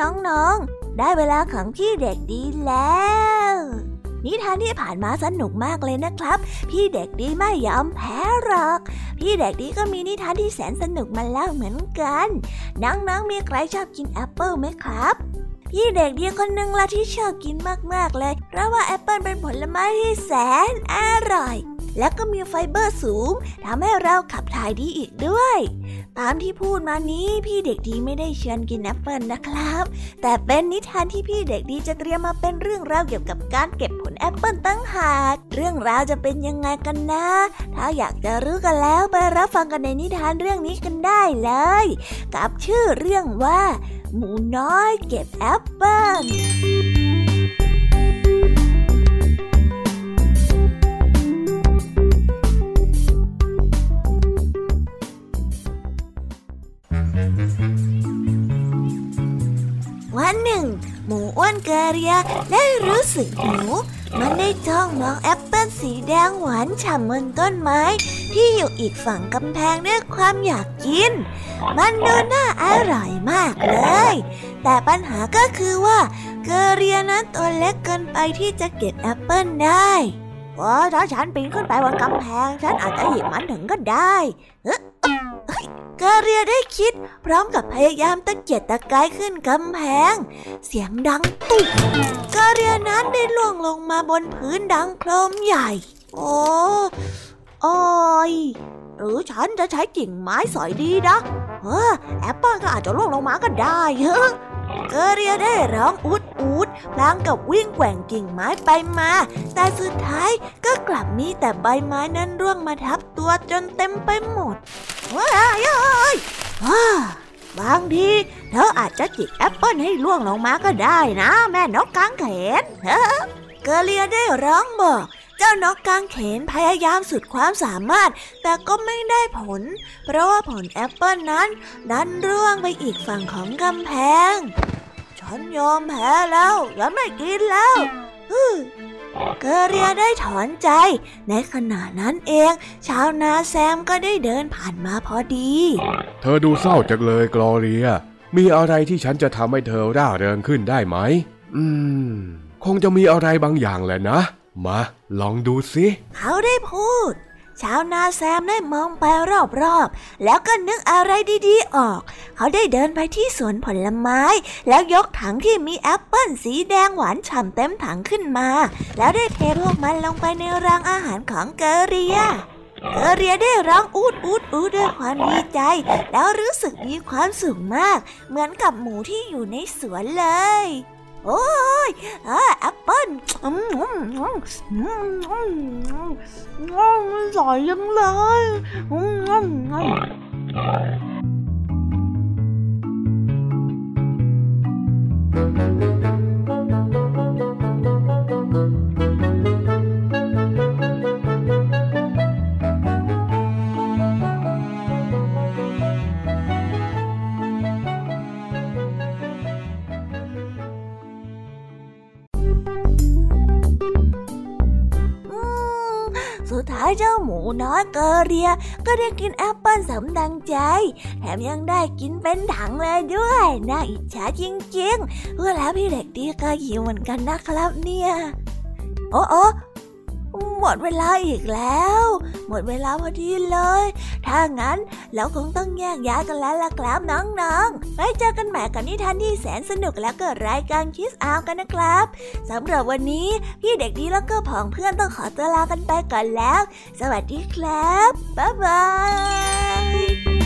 น้องๆ ได้เวลาของพี่เด็กดีแล้ว นิทานที่ผ่านมาสนุกมากเลยนะครับ พี่เด็กดีไม่ยอมแพ้หรอก พี่เด็กดีก็มีนิทานที่แสนสนุกมาเล่าเหมือนกัน น้องๆ มีใครชอบกินแอปเปิลไหมครับพี่เด็กดีคนหนึ่งละที่ชอบกินมากๆเลย เพราะว่าแอปเปิลเป็นผลไม้ที่แสนอร่อย และก็มีไฟเบอร์สูงทำให้เราขับถ่ายดีอีกด้วย ตามที่พูดมานี้พี่เด็กดีไม่ได้ชวนกินแอปเปิลนะครับ แต่เป็นนิทานที่พี่เด็กดีจะเตรียมมาเป็นเรื่องราวเกี่ยวกับการเก็บผลแอปเปิลต่างหาก เรื่องราวจะเป็นยังไงกันนะ ถ้าอยากจะรู้กันแล้วไปรับฟังกันในนิทานเรื่องนี้กันได้เลย กับชื่อเรื่องว่า หมูน้อยเก็บแอปเปิล วันหนึ่ง หมูอ้วนเกเรียได้รู้สึกหิว มันได้จ้องมองแอปเปิลสีแดงหวานฉ่ำบนต้นไม้ ที่อยู่อีกฝั่งกำแพงด้วยความอยากกิน มันดูน่าอร่อยมากเลย แต่ปัญหาก็คือว่าเกเรียนั้นตัวเล็กเกินไปที่จะเก็บแอปเปิลได้โอ้ถ้าฉันปีนขึ้นไปบนกำแพง ฉันอาจจะหยิบมันถึงก็ได้เฮ้ย กาเกเรียได้คิด พร้อมกับพยายามตะเกียกตะกายขึ้นกำแพง เสียงดังตุกกาเรียนั้นได้ล่วงลงมาบนพื้นดังโครมใหญ่ โอ้โอยหรือฉันจะใช้กิ่งไม้สอยดีนะเออแอปเปิลก็อาจจะล่วงลงมาก็ได้เฮ้อ เกอเรียได้ร้องอุดอุดพลางกับวิ่งแกว่งกิ่งไม้ไปมา แต่สุดท้ายก็กลับมีแต่ใบไม้นั้นร่วงมาทับตัวจนเต็มไปหมดว้ายว้าบางทีเธออาจจะจิกแอปเปิลให้ร่วงลงมาก็ได้นะ แม่นกกางเขนเกเรียได้ร้องบอก เจ้านกกางเขนพยายามสุดความสามารถ แต่ก็ไม่ได้ผล เพราะว่าผลแอปเปิลนั้น ดันร่วงไปอีกฝั่งของกำแพง ฉันยอมแพ้แล้วฉันไม่กินแล้วเกอเรียได้ถอนใจ ในขณะนั้นเอง ชาวนาแซมก็ได้เดินผ่านมาพอดี เธอดูเศร้าจังเลยกลอเรีย มีอะไรที่ฉันจะทำให้เธอร่าเริงขึ้นได้ไหม อืม คงจะมีอะไรบางอย่างแหละนะ มาลองดูสิเขาได้พูด ชาวนาแซมได้มองไปรอบๆ แล้วก็นึกอะไรดีๆออก เขาได้เดินไปที่สวนผลไม้ แล้วยกถังที่มีแอปเปิ้ลสีแดงหวานฉ่ำเต็มถังขึ้นมา แล้วได้เทพวกมันลงไปในรางอาหารของเกเรียเกเรียได้ร้องอูดอูดอูดด้วยความดีใจ แล้วรู้สึกมีความสุขมาก เหมือนกับหมูที่อยู่ในสวนเลย โอ้ยแอปเปิ้ายเจ้าหมูน้อยเกอเรีย ก็ได้กินแอปเปิ้ลสมดังใจ แถมยังได้กินเป็นถังเลยด้วยน่าอิจฉาจริงๆเพื่อแล้วพี่เด็กดีก็หิวเหมือนกันนะครับเนี่ย โอ้โอ้ หมดเวลาอีกแล้ว หมดเวลาพอดีเลย ถ้างั้นเราคงต้องแยกย้ายกันแล้วล่ะครับน้องๆไว้เจอกันใหม่กับนิทานที่แสนสนุกและก็รายการคิสอาวกันนะครับสำหรับวันนี้พี่เด็กดีแล้วก็ผองเพื่อนต้องขอตัวลากันไปก่อนแล้ว สวัสดีครับ บ๊ายบาย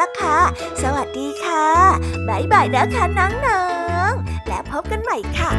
ล่ะค่ะ สวัสดีค่ะ บ๊ายบายนะคะน้องๆ และพบกันใหม่ค่ะ